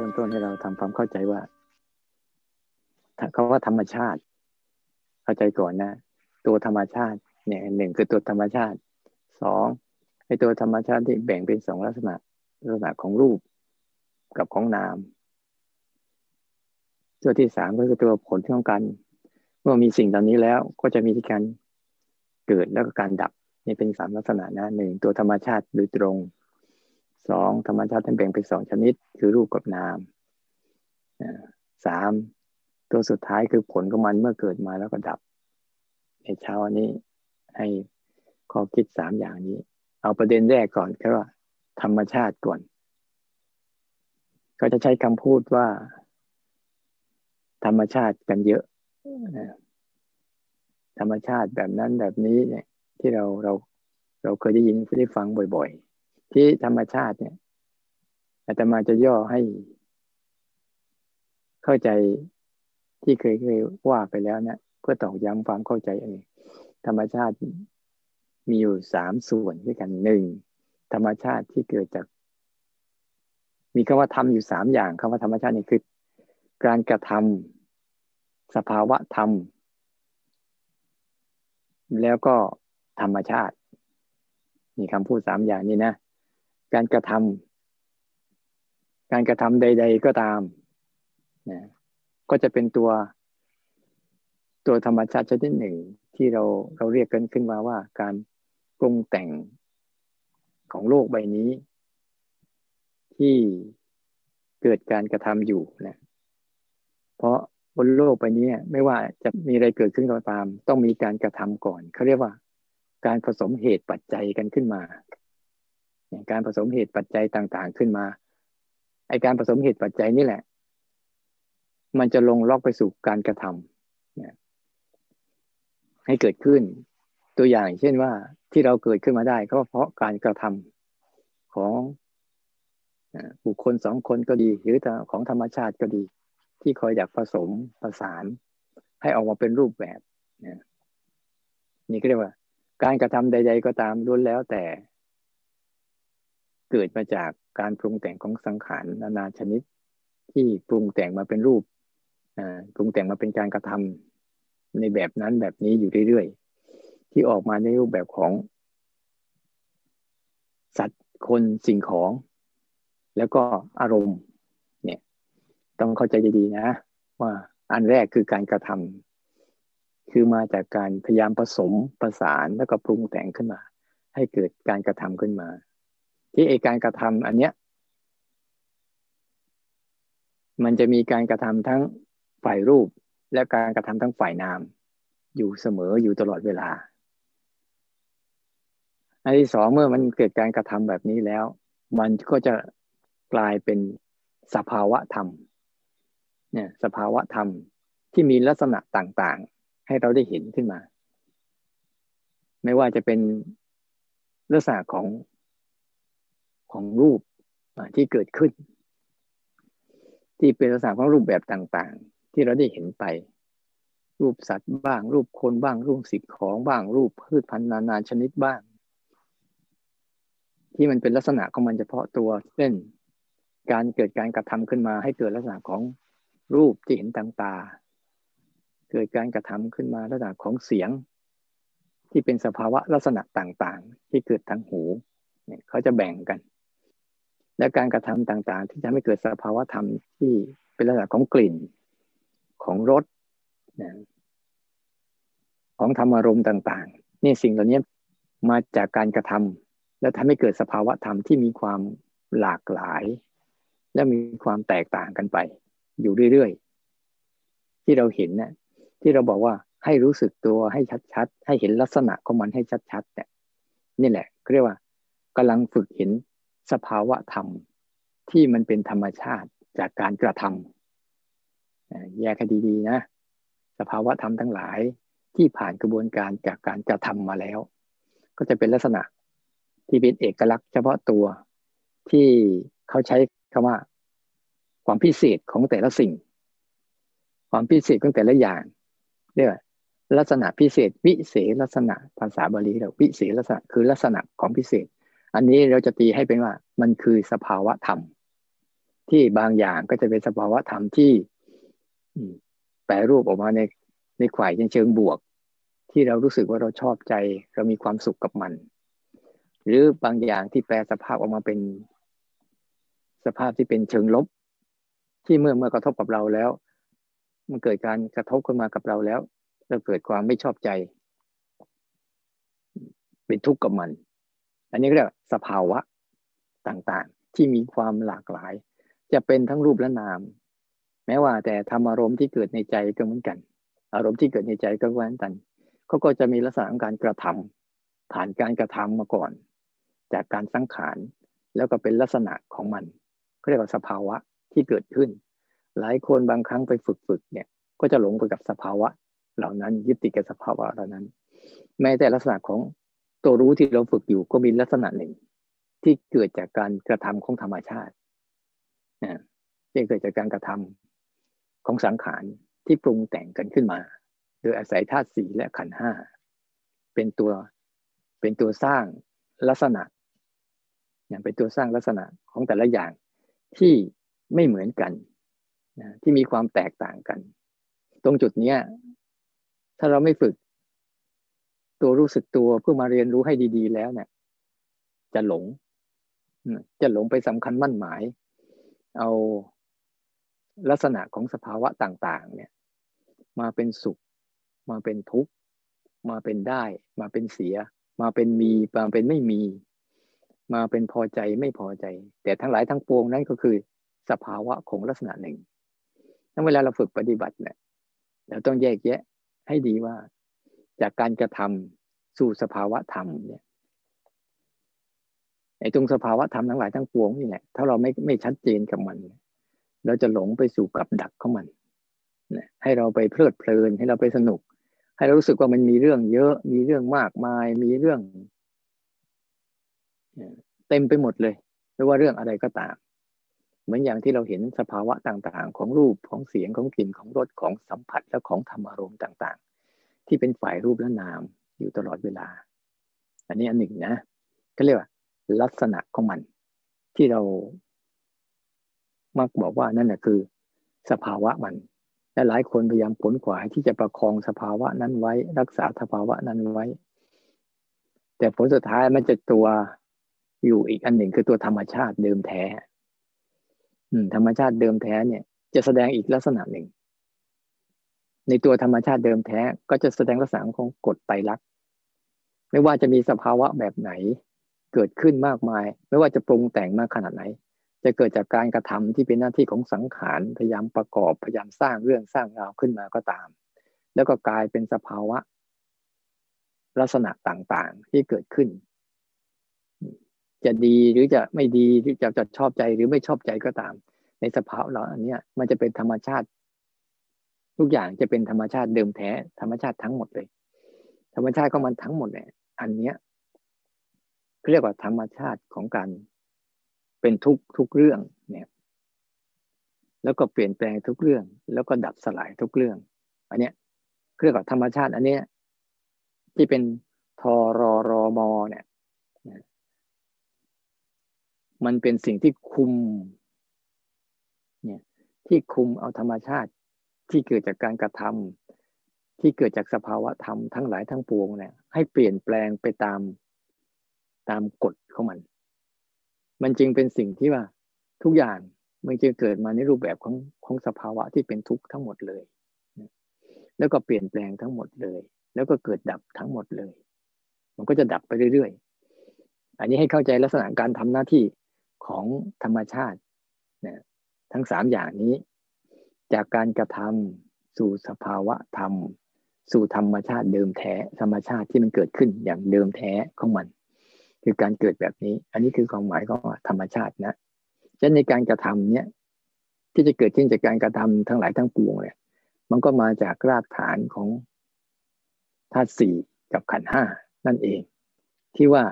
ริ่มต้นให้เราทำความเข้าใจว่าเขาว่าธรรมชาติ เข้าใจก่อนนะ ตัวธรรมชาติ เนี่ยหนึ่งคือตัวธรรมชาติสองไอตัวธรรมชาติที่แบ่งเป็นสองลักษณะ ลักษณะของรูปกับของนาม ตัวที่สามก็คือตัวผลที่ต้องการเมื่อมีสิ่งเหล่านี้แล้วก็จะมีที่การเกิดแล้วก็การดับ นี่เป็นสามลักษณะนะหนึ่งตัวธรรมชาติโดยตรง สองธรรมชาติท่านแบ่งเป็นสองชนิด คือรูปกับนามสามตัวสุดท้ายคือผลของมันเมื่อเกิดมาแล้วก็ดับ ในเช้านี้ให้ข้อคิดสามอย่างนี้ เอาประเด็นแรกก่อนคือว่า ธรรมชาติก่อน ก็จะใช้คำพูดว่า ธรรมชาติกันเยอะธรรมชาติแบบนั้นแบบนี้เนี่ย ที่เราเราเราเคยได้ยินได้ฟังบ่อย ๆ ที่ธรรมชาติเนี่ยอาตมาจะย่อให้ เข้าใจที่เคยเคยว่าไปแล้วนะเพื่อตอกย้ำความเข้าใจเองธรรมชาติมีอยู่สามส่วนด้วยกันหนึ่งธรรมชาติที่เกิดจาก มีคำว่าทำอยู่สามอย่างคำว่าธรรมชาตินี่คือการกระทำสภาวะธรรม แล้วก็ธรรมชาติ มีคำพูดสามอย่างนี้นะ การกระทำการกระทำใด ๆ ก็ตามนะก็จะเป็นตัวตัวธรรมชาติชนิดหนึ่งที่เราเราเรียกกันขึ้นมาว่าการปรุงแต่งของโลกใบนี้ ที่เกิดการกระทำอยู่นะเพราะบนโลกใบนี้ไม่ว่าจะมีอะไรเกิดขึ้นก็ตาม ต้องมีการกระทำก่อนเขาเรียกว่า การผสมเหตุปัจจัยกันขึ้นมา การผสมเหตุปัจจัยต่างๆขึ้นมาไอการผสมเหตุปัจจัยนี่แหละ มันจะลงล็อกไปสู่การกระทำให้เกิดขึ้น ตัวอย่างเช่นว่าที่เราเกิดขึ้นมาได้ก็เพราะการกระทำของบุคคลสองคนก็ดี หรือของธรรมชาติก็ดี ที่คอยอยากผสมประสาน ให้ออกมาเป็นรูปแบบนะนี่ก็เรียกว่า การกระทำใด ๆ ก็ตามล้วนแล้วแต่ เกิดมาจากการปรุงแต่งของสังขารนานาชนิด ที่ปรุงแต่งมาเป็นรูปปรุงแต่งมาเป็นการกระทำในแบบนั้นแบบนี้อยู่เรื่อยๆ ที่ออกมาในรูปแบบของ สัตว์คนสิ่งของ แล้วก็อารมณ์ เนี่ย ต้องเข้าใจดีๆนะ ว่าอันแรกคือการกระทำคือมาจากการพยายามผสมประสานแล้วก็ปรุงแต่งขึ้นมา ให้เกิดการกระทำขึ้นมา ที่เอการกระทำอันเนี้ย มันจะมีการกระทำทั้งฝ่ายรูปและการกระทำทั้งฝ่ายนาม อยู่เสมออยู่ตลอดเวลา อันที่สองเมื่อมันเกิดการกระทำแบบนี้แล้ว มันก็จะกลายเป็นสภาวะธรรมเนี่ยสภาวะธรรมที่มีลักษณะต่างๆ ให้เราได้เห็นขึ้นมา ไม่ว่าจะเป็นลักษณะของ ของรูปที่เกิดขึ้น ที่เป็นลักษณะของรูปแบบต่างๆ ที่เราได้เห็นไป รูปสัตว์บ้าง รูปคนบ้าง รูปสิ่งของบ้าง รูปพืชพันธุ์นานาชนิดบ้าง ที่มันเป็นลักษณะของมันเฉพาะตัว เช่น การเกิดการกระทำขึ้นมา ให้เกิดลักษณะของรูปที่เห็นทางตาเกิดการกระทำขึ้นมาลักษณะของเสียง ที่เป็นสภาวะลักษณะต่างๆ ที่เกิดทางหูเนี่ยเขาจะแบ่งกัน และการกระทำต่างๆ ที่จะไม่เกิดสภาวะธรรมที่เป็นลักษณะของกลิ่นของรถนะของธรรมารมณ์ต่าง ๆ นี่สิ่งเหล่านี้มาจากการกระทำและทำให้เกิดสภาวะธรรมที่มีความหลากหลาย และมีความแตกต่างกันไป อยู่เรื่อยๆที่เราเห็นนะี่ที่เราบอกว่าให้รู้สึกตัวให้ชัดๆ ให้เห็นลักษณะของมันให้ชัดๆเนี่ยนี่แหละเรียกว่ากำลังฝึกเห็น สภาวะธรรมที่มันเป็นธรรมชาติจากการกระทำแยกให้ดีๆนะ สภาวะธรรมทั้งหลายที่ผ่านกระบวนการจากการกระทำมาแล้ว ก็จะเป็นลักษณะที่เป็นเอกลักษณ์เฉพาะตัวที่เขาใช้คำว่า ความพิเศษของแต่ละสิ่ง ความพิเศษของแต่ละอย่างเรียกว่าลักษณะพิเศษ วิเศษลักษณะภาษาบาลีเราวิเศษลักษณะคือลักษณะของพิเศษ อันนี้เราจะตีให้เป็นว่า มันคือสภาวะธรรม ที่บางอย่างก็จะเป็นสภาวะธรรมที่แปรรูปออกมาในในข่ายเชิงบวก ที่เรารู้สึกว่าเราชอบใจ เรามีความสุขกับมัน หรือบางอย่างที่แปลสภาพออกมาเป็น สภาพที่เป็นเชิงลบ ที่เมื่อเมื่อกระทบกับเราแล้ว มันเกิดการกระทบขึ้นมากับเราแล้ว เราเกิดความไม่ชอบใจ เป็นทุกข์กับมัน อันนี้เรียกสภาวะต่างๆ ที่มีความหลากหลาย จะเป็นทั้งรูปและนาม แม้ว่าแต่ธรรมอารมณ์ที่เกิดในใจก็เหมือนกัน อารมณ์ที่เกิดในใจก็เหมือนกันเขาก็จะมีลักษณะของการกระทำผ่านการกระทำมาก่อน จากการสังขารแล้วก็เป็นลักษณะของมันเขาเรียกว่าสภาวะที่เกิดขึ้น หลายคนบางครั้งไปฝึกฝึกเนี่ยก็จะหลงไปกับสภาวะ เหล่านั้นยึดติดกับสภาวะเหล่านั้น แม้แต่ลักษณะของ ตัวรู้ที่เราฝึกอยู่ก็มีลักษณะหนึ่ง ที่เกิดจากการกระทำของธรรมชาตินะที่เกิดจากการกระทำของสังขารที่ปรุงแต่งกันขึ้นมา โดยอาศัยธาตุสีและขันห้าเป็นตัวเป็นตัวสร้างลักษณะอย่างเป็นตัวสร้างลักษณะของแต่ละอย่างที่ไม่เหมือนกันนะที่มีความแตกต่างกัน ตรงจุดนี้ถ้าเราไม่ฝึก ตัวรู้สึกตัวเพื่อมาเรียนรู้ให้ดีๆ แล้วเนี่ย จะหลง จะหลงไปสำคัญมั่นหมาย เอาลักษณะของสภาวะต่างๆ เนี่ย มาเป็นสุข มาเป็นทุกข์ มาเป็นได้ มาเป็นเสีย มาเป็นมี มาเป็นไม่มี มาเป็นพอใจไม่พอใจ แต่ทั้งหลายทั้งปวงนั้นก็คือ สภาวะของลักษณะหนึ่งถ้าเวลาเราฝึกปฏิบัติเนี่ยเราต้องแยกแยะให้ดีว่า จากการกระทำสู่สภาวะธรรมเนี่ยไอ้ตรงสภาวะธรรมทั้งหลายทั้งปวงนี่แหละถ้าเราไม่ไม่ชัดเจนกับมัน เราจะหลงไปสู่กับดักของมันนะให้เราไปเพลิดเพลินให้เราไปสนุก ให้เรารู้สึกว่ามันมีเรื่องเยอะ มีเรื่องมากมาย มีเรื่อง เต็มไปหมดเลย ไม่ว่าเรื่องอะไรก็ตาม เหมือนอย่างที่เราเห็นสภาวะต่างๆ ของรูปของเสียงของกลิ่นของรสของสัมผัสและของธรรมอารมณ์ต่างๆ ที่เป็นฝ่ายรูปและนามอยู่ตลอดเวลา อันนี้อันหนึ่งนะก็เรียกว่า ลักษณะของมัน ที่เรามักบอกว่านั่นแหละคือ สภาวะมัน และหลายคนพยายามผลขวายที่จะประคองสภาวะนั้นไว้ รักษาสภาวะนั้นไว้ แต่ผลสุดท้ายมันจะตัวอยู่อีกอันหนึ่งคือตัวธรรมชาติเดิมแท้ธรรมชาติเดิมแท้เนี่ย จะแสดงอีกลักษณะหนึ่ง ในตัวธรรมชาติเดิมแท้ ก็จะแสดงลักษณะของกฎไตรลักษณ์ไม่ว่าจะมีสภาวะแบบไหน เกิดขึ้นมากมาย ไม่ว่าจะปรุงแต่งมากขนาดไหน จะเกิดจากการกระทำที่เป็นหน้าที่ของสังขารพยายามประกอบพยายามสร้างเรื่องสร้างราวขึ้นมาก็ตาม แล้วก็กลายเป็นสภาวะ ลักษณะต่างๆที่เกิดขึ้น จะดีหรือจะไม่ดีหรือจะจะชอบใจหรือไม่ชอบใจก็ตาม ในสภาวะเราอันนี้มันจะเป็นธรรมชาติ ทุกอย่างจะเป็นธรรมชาติเดิมแท้ ธรรมชาติทั้งหมดเลย ธรรมชาติของมันทั้งหมดเนี่ยอันเนี้ยเรียกว่าธรรมชาติของการเป็นทุกทุกเรื่องเนี่ย แล้วก็เปลี่ยนแปลงทุกเรื่อง แล้วก็ดับสลายทุกเรื่อง อันเนี้ยเรียกว่าธรรมชาติ อันเนี้ยที่เป็นทอรอรอมอเนี่ยมันเป็นสิ่งที่คุม เนี่ย ที่คุมเอาธรรมชาติ ที่เกิดจากการกระทำที่เกิดจากสภาวะธรรมทั้งหลายทั้งปวงเนี่ยให้เปลี่ยนแปลงไปตามตามกฎของมัน มันจึงเป็นสิ่งที่ว่าทุกอย่างมันจึงเกิดมาในรูปแบบของของสภาวะที่เป็นทุกข์ทั้งหมดเลย แล้วก็เปลี่ยนแปลงทั้งหมดเลย แล้วก็เกิดดับทั้งหมดเลย มันก็จะดับไปเรื่อยๆ อันนี้ให้เข้าใจลักษณะการทำหน้าที่ของธรรมชาตินะทั้งสามอย่างนี้ จากการกระทำสู่สภาวะธรรม สู่ธรรมชาติเดิมแท้ ธรรมชาติที่มันเกิดขึ้นอย่างเดิมแท้ของมัน คือการเกิดแบบนี้ อันนี้คือความหมายของธรรมชาตินะฉะนั้นในการกระทำเนี้ยที่จะเกิดขึ้นจากการกระทำทั้งหลายทั้งปวงเนี่ยมันก็มาจากรากฐานของธาตุสี่กับขันห้านั่นเอง ที่ว่า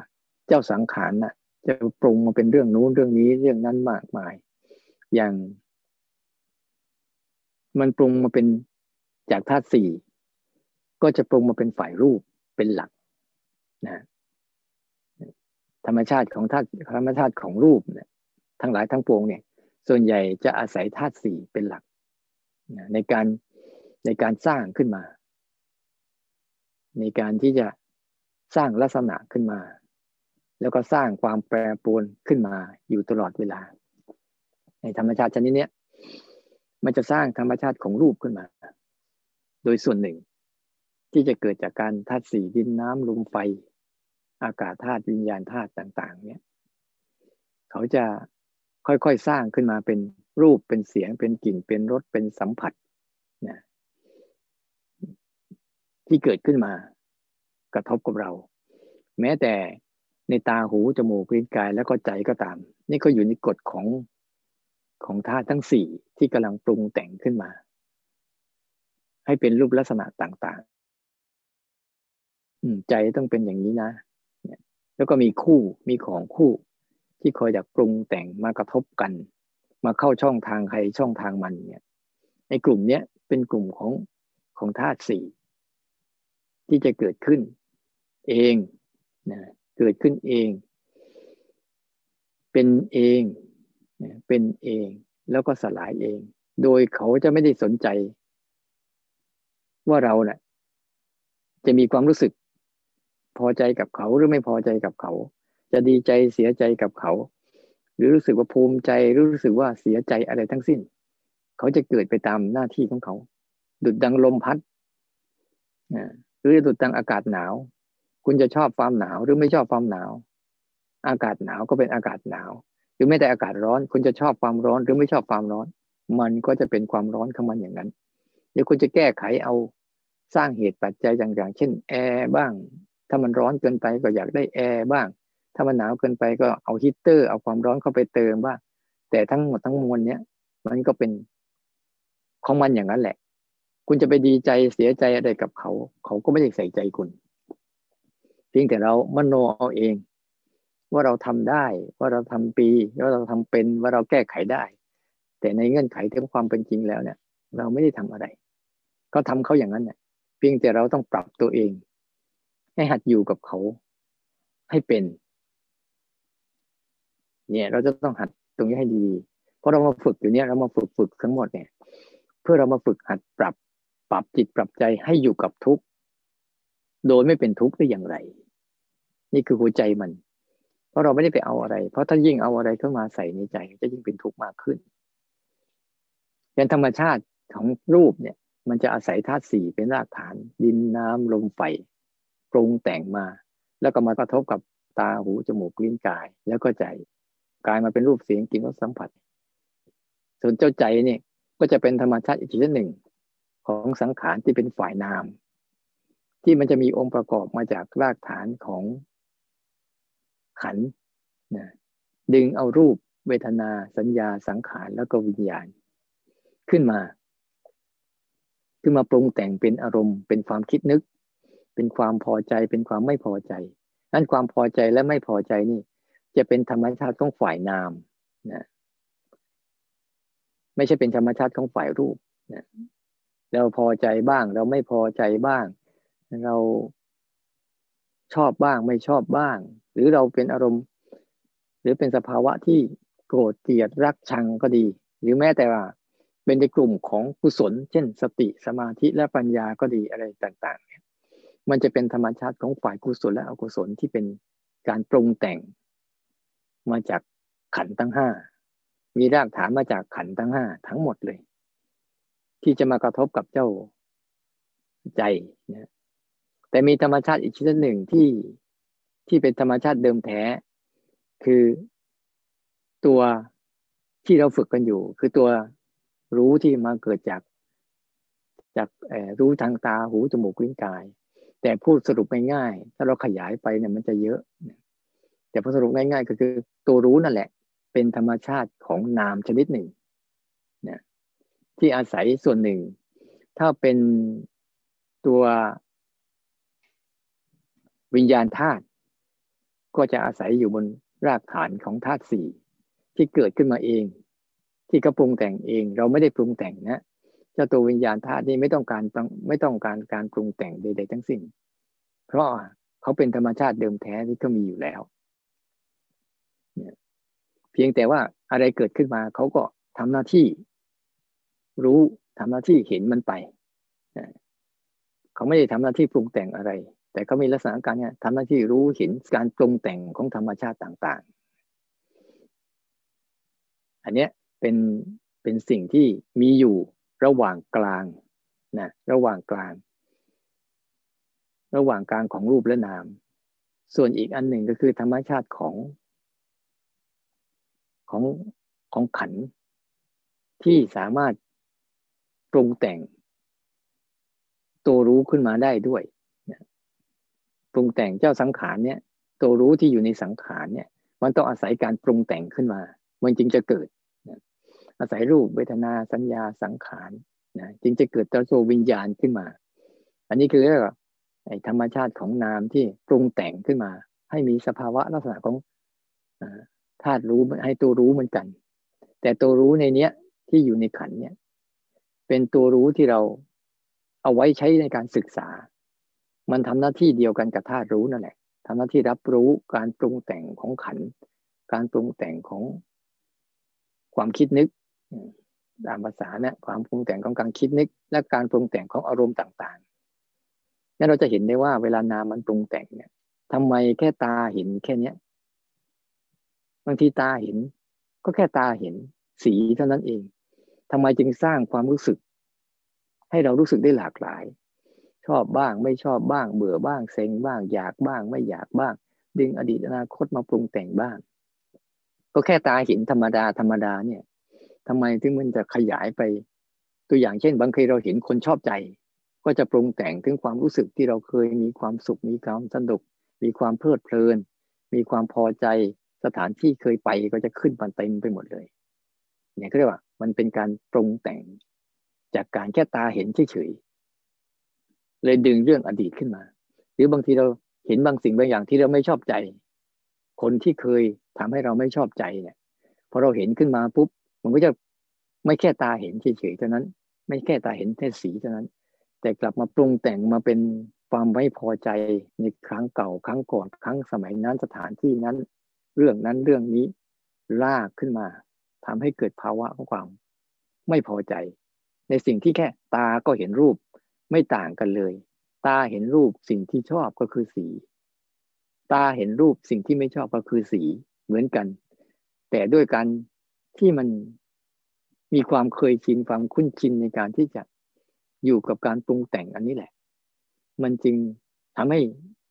เจ้าสังขารน่ะจะปรุงมาเป็นเรื่องนู้นเรื่องนี้เรื่องนั้นมากมาย อย่าง มันปรุงมาเป็นจากธาตุสี่ก็จะปรุงมาเป็นฝ่ายรูปเป็นหลักนะธรรมชาติของธาตุธรรมชาติของรูปเนี่ยทั้งหลายทั้งปวงเนี่ย ส่วนใหญ่จะอาศัยธาตุสี่เป็นหลักในการในการสร้างขึ้นมา ในการที่จะสร้างลักษณะขึ้นมา แล้วก็สร้างความแปรปรวนขึ้นมาอยู่ตลอดเวลา ในธรรมชาติชนิดนี้ มันจะสร้างธรรมชาติของรูปขึ้นมา โดยส่วนหนึ่ง ที่จะเกิดจากการธาตุสี่ดินน้ำลมไฟ อากาศธาตุวิญญาณธาตุต่าง ๆ เนี่ย เขาจะค่อยๆสร้างขึ้นมาเป็นรูปเป็นเสียงเป็นกลิ่นเป็นรสเป็นสัมผัสนะที่เกิดขึ้นมากระทบกับเรา แม้แต่ในตาหูจมูกลิ้นกายแล้วก็ใจก็ตาม นี่ก็อยู่ในกฎของ ของธาตุทั้งสี่ที่กำลังปรุงแต่งขึ้นมา ให้เป็นรูปลักษณะต่างๆใจต้องเป็นอย่างนี้นะแล้วก็มีคู่มีของคู่ที่คอยอยากปรุงแต่งมากระทบกัน มาเข้าช่องทางใครช่องทางมันเนี่ยในกลุ่มเนี้ยเป็นกลุ่มของของธาตุสี่ที่จะเกิดขึ้น เองนะเกิดขึ้นเอง เป็นเอง เป็นเองแล้วก็สลายเอง โดยเขาจะไม่ได้สนใจ ว่าเราเนะ่ยจะมีความรู้สึกพอใจกับเขาหรือไม่พอใจกับเขา จะดีใจเสียใจกับเขา หรือรู้สึกว่าภูมิใจหรือรู้สึกว่าเสียใจอะไรทั้งสิ้น เขาจะเกิดไปตามหน้าที่ของเขา ดุดดังลมพัดหรือดุดดังอากาศหนาว คุณจะชอบความหนาวหรือไม่ชอบความหนาว อากาศหนาวก็เป็นอากาศหนาว หรือไม่แต่อากาศร้อนคุณจะชอบความร้อนหรือไม่ชอบความร้อน มันก็จะเป็นความร้อนของมันอย่างนั้นเดี๋ยวคุณจะแก้ไขเอาสร้างเหตุปัจจัยอย่างๆ เช่นแอร์บ้าง ถ้ามันร้อนเกินไปก็อยากได้แอร์บ้าง ถ้ามันหนาวเกินไปก็เอาฮีเตอร์ เอาความร้อนเข้าไปเติมว่าง แต่ทั้งหมดทั้งมวลเนี้ยมันก็เป็นของมันอย่างนั้นแหละ คุณจะไปดีใจเสียใจอะไรกับเขา เขาก็ไม่ได้ใส่ใจคุณ เพียงแต่เรามโนเอาเอง ว่าเราทำได้ ว่าเราทำปี ว่าเราทำเป็นว่าเราแก้ไขได้ แต่ในเงื่อนไขที่ความเป็นจริงแล้วเนี่ย เราไม่ได้ทำอะไร ก็ทำเขาอย่างนั้นเนี่ยเพียงแต่เราต้องปรับตัวเอง ให้หัดอยู่กับเขาให้เป็น เนี่ยเราจะต้องหัดตรงนี้ให้ดีเพราะเรามาฝึกอยู่เนี่ยเรามาฝึกฝึกทั้งหมดเนี่ย เพื่อเรามาฝึกหัดปรับปรับจิตปรับใจให้อยู่กับทุกข์โดยไม่เป็นทุกข์ได้อย่างไร นี่คือหัวใจมัน เพราะเราไม่ได้ไปเอาอะไร เพราะถ้ายิ่งเอาอะไรเข้ามาใส่ในใจจะยิ่งเป็นทุกข์มากขึ้นยันธรรมชาติของรูปเนี่ย มันจะอาศัยธาตุสี่เป็นรากฐาน ดินน้ำลมไฟปรุงแต่งมา แล้วก็มากระทบกับตาหูจมูกลิ้นกายแล้วก็ใจกลายมาเป็นรูปเสียงกลิ่นรสสัมผัส ส่วนเจ้าใจเนี่ยก็จะเป็นธรรมชาติอีกชนิดหนึ่ง ของสังขารที่เป็นฝ่ายนาม ที่มันจะมีองค์ประกอบมาจากรากฐานของ ขันนะดึงเอารูปเวทนาสัญญาสังขารแล้วก็วิญญาณ ขึ้นมา ขึ้นมาปรุงแต่งเป็นอารมณ์ เป็นความคิดนึก เป็นความพอใจเป็นความไม่พอใจนั้นความพอใจและไม่พอใจนี่ จะเป็นธรรมชาติของฝ่ายนามนะไม่ใช่เป็นธรรมชาติของฝ่ายรูปนะเราพอใจบ้าง เราไม่พอใจบ้าง เราชอบบ้างไม่ชอบบ้าง รือเราเป็นอารมณ์ หรือเป็นสภาวะที่โกรธเกลียดรักชังก็ดี หรือแม้แต่ว่าเป็นในกลุ่มของกุศล เช่น สติสมาธิและปัญญาก็ดีอะไรต่างๆ มันจะเป็นธรรมชาติของฝ่ายกุศลและอกุศลที่เป็นการปรุงแต่ง มาจากขันทั้งห้ามีรากฐานมาจากขันทั้งห้าทั้งหมดเลย ที่จะมากระทบกับเจ้าใจนะแต่มีธรรมชาติอีกชนิดหนึ่งที่ ที่เป็นธรรมชาติเดิมแท้ คือตัวที่เราฝึกกันอยู่ คือตัวรู้ที่มาเกิดจาก จากรู้ทางตาหูจมูกลิ้นกาย แต่พูดสรุปง่ายๆถ้าเราขยายไปเนี่ยมันจะเยอะ แต่พอสรุปง่าย ๆ ก็คือตัวรู้นั่นแหละ เป็นธรรมชาติของนามชนิดหนึ่งนะที่อาศัยส่วนหนึ่ง ถ้าเป็นตัววิญญาณธาตุ ก็จะอาศัยอยู่บนรากฐานของธาตุสี่ที่เกิดขึ้นมาเอง ที่กระปรุงแต่งเอง เราไม่ได้ปรุงแต่งนะเจ้าตัววิญญาณธาตุนี้ไม่ต้องการต้องไม่ต้องการการปรุงแต่งใดๆทั้งสิ้น เพราะเขาเป็นธรรมชาติเดิมแท้ที่เขามีอยู่แล้วเพียงแต่ว่าอะไรเกิดขึ้นมาเขาก็ทำหน้าที่ รู้ทำหน้าที่เห็นมันไปเขาไม่ได้ทำหน้าที่ปรุงแต่งอะไร แต่เขามีลักษณะการเนี่ยทำหน้าที่รู้เห็นการปรุงแต่งของธรรมชาติต่างๆ อันเนี้ยเป็นเป็นสิ่งที่มีอยู่ระหว่างกลางนะระหว่างกลาง ระหว่างกลางของรูปและนาม ส่วนอีกอันหนึ่งก็คือธรรมชาติของของของขันที่สามารถปรุงแต่ง ตัวรู้ขึ้นมาได้ด้วย รุงแต่งเจ้าสังขารเนี่ย ตัวรู้ที่อยู่ในสังขารเนี่ย มันต้องอาศัยการปรุงแต่งขึ้นมา มันจึงจะเกิด อาศัยรูปเวทนาสัญญาสังขารนะจึงจะเกิดตัววิญญาณขึ้นมา อันนี้คือเรียกว่าธรรมชาติของนามที่ปรุงแต่งขึ้นมา ให้มีสภาวะลักษณะของธาตุรู้ให้ตัวรู้เหมือนกัน แต่ตัวรู้ในเนี้ยที่อยู่ในขันเนี่ย เป็นตัวรู้ที่เราเอาไว้ใช้ในการศึกษา มันทำหน้าที่เดียวกันกับธาตุรู้นั่นแหละทำหน้าที่รับรู้การปรุงแต่งของขัน การปรุงแต่งของความคิดนึกตามภาษาเนี่ยความปรุงแต่งของการคิดนึก และการปรุงแต่งของอารมณ์ต่างๆนั่นเราจะเห็นได้ว่าเวลานามมันปรุงแต่งเนี่ยทำไมแค่ตาเห็นแค่เนี้ยบางทีตาเห็น ก็แค่ตาเห็น สีเท่านั้นเองทำไมจึงสร้างความรู้สึก ให้เรารู้สึกได้หลากหลาย ชอบบ้าง ไม่ชอบบ้าง เบื่อบ้างเซ็งบ้าง อยากบ้าง ไม่อยากบ้าง ดึงอดีตอนาคตมาปรุงแต่งบ้าง ก็แค่ตาเห็นธรรมดาธรรมดาเนี่ยทำไมถึงมันจะขยายไป ตัวอย่างเช่น บางทีเราเห็นคนชอบใจ ก็จะปรุงแต่งถึงความรู้สึกที่เราเคยมีความสุขมีความสนุก มีความเพลิดเพลิน มีความพอใจสถานที่เคยไปก็จะขึ้นมันเต็มไปหมดเลยเนี่ยก็เรียกว่า มันเป็นการปรุงแต่งจากการแค่ตาเห็นเฉย เลยดึงเรื่องอดีตขึ้นมา หรือบางทีเราเห็นบางสิ่งบางอย่างที่เราไม่ชอบใจ คนที่เคยทำให้เราไม่ชอบใจเนี่ยพอเราเห็นขึ้นมาปุ๊บมันก็จะไม่แค่ตาเห็นเฉยๆเท่านั้น ไม่แค่ตาเห็นแค่สีเท่านั้น แต่กลับมาปรุงแต่งมาเป็นความไม่พอใจในครั้งเก่าครั้งก่อนครั้งสมัยนั้นสถานที่นั้น เรื่องนั้นเรื่องนี้ลากขึ้นมาทำให้เกิดภาวะของความไม่พอใจ ในสิ่งที่แค่ตาก็เห็นรูป ไม่ต่างกันเลย ตาเห็นรูปสิ่งที่ชอบก็คือสี ตาเห็นรูปสิ่งที่ไม่ชอบก็คือสีเหมือนกัน แต่ด้วยการที่มันมีความเคยชินความคุ้นชินในการที่จะอยู่กับการปรุงแต่งอันนี้แหละ มันจึงทำให้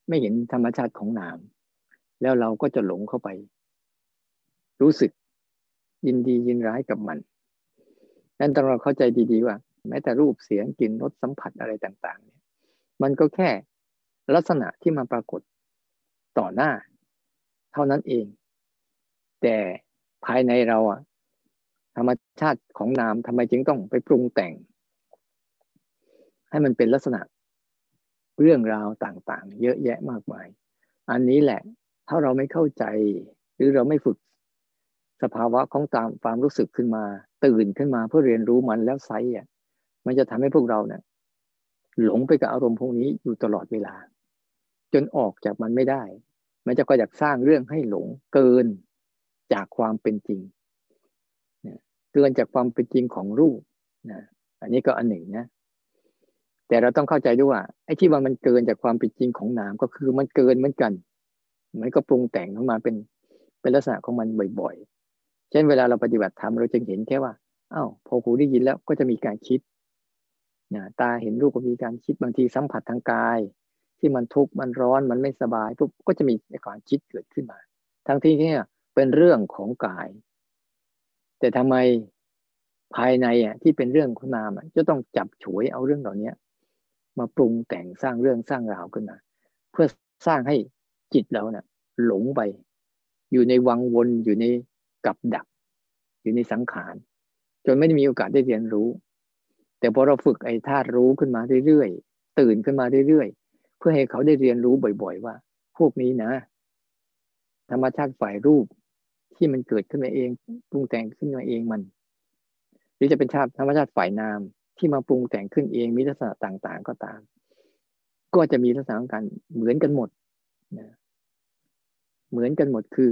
ไม่เห็นธรรมชาติของนาม แล้วเราก็จะหลงเข้าไป รู้สึกยินดียินร้ายกับมัน นั่นต้องเราเข้าใจดีๆว่า แม้แต่รูปเสียงกลิ่นรสสัมผัสอะไรต่างๆเนี่ยมันก็แค่ลักษณะที่มาปรากฏต่อหน้า เท่านั้นเอง แต่ภายในเราอะธรรมชาติของนามทำไมจึงต้องไปปรุงแต่ง ให้มันเป็นลักษณะเรื่องราวต่างๆ เยอะแยะมากมาย อันนี้แหละ ถ้าเราไม่เข้าใจ หรือเราไม่ฝึก สภาวะของตามความรู้สึกขึ้นมา ตื่นขึ้นมาเพื่อเรียนรู้มันแล้วไซอะ มันจะทำให้พวกเราเนี่ยหลงไปกับอารมณ์พวกนี้อยู่ตลอดเวลา จนออกจากมันไม่ได้ มันจะก็อยากสร้างเรื่องให้หลงเกินจากความเป็นจริงเกินจากความเป็นจริงของรูปนะอันนี้ก็อันหนึ่งนะ แต่เราต้องเข้าใจด้วยว่าไอ้ที่ว่ามันเกินจากความเป็นจริงของนามก็คือมันเกินเหมือนกัน มันก็ปรุงแต่งออกมาเป็นเป็นลักษณะของมันบ่อยๆ เช่นเวลาเราปฏิบัติธรรมเราจึงเห็นแค่ว่าอ้าวพอหูได้ยินแล้วก็จะมีการคิด นะตาเห็นรูปก็มีการคิดบางทีสัมผัสทางกาย ที่มันทุกข์มันร้อนมันไม่สบายปุ๊บก็จะมีการคิดเกิดขึ้นมา ทั้งที่เนี่ยเป็นเรื่องของกาย แต่ทำไมภายในอะที่เป็นเรื่องของนามจะต้องจับฉวยเอาเรื่องเหล่านี้มาปรุงแต่งสร้างเรื่องสร้างราวขึ้นมา เพื่อสร้างให้จิตเราเนะ่ยหลงไป อยู่ในวังวนอยู่ในกับดัก อยู่ในสังขาร จนไม่ได้มีโอกาสได้เรียนรู้ แต่พอเราฝึกไอ้ธาตุรู้ขึ้นมาเรื่อยๆตื่นขึ้นมาเรื่อยๆเพื่อให้เขาได้เรียนรู้บ่อย ๆ ว่า พวกนี้นะ ธรรมชาติฝ่ายรูปที่มันเกิดขึ้นมาเองปรุงแต่งขึ้นมาเองมัน หรือจะเป็นชาติธรรมชาติฝ่ายนามที่มาปรุงแต่งขึ้นเองมีลักษณะต่างๆก็ตาม ก็จะมีลักษณะกันเหมือนกันหมดนะเหมือนกันหมดคือ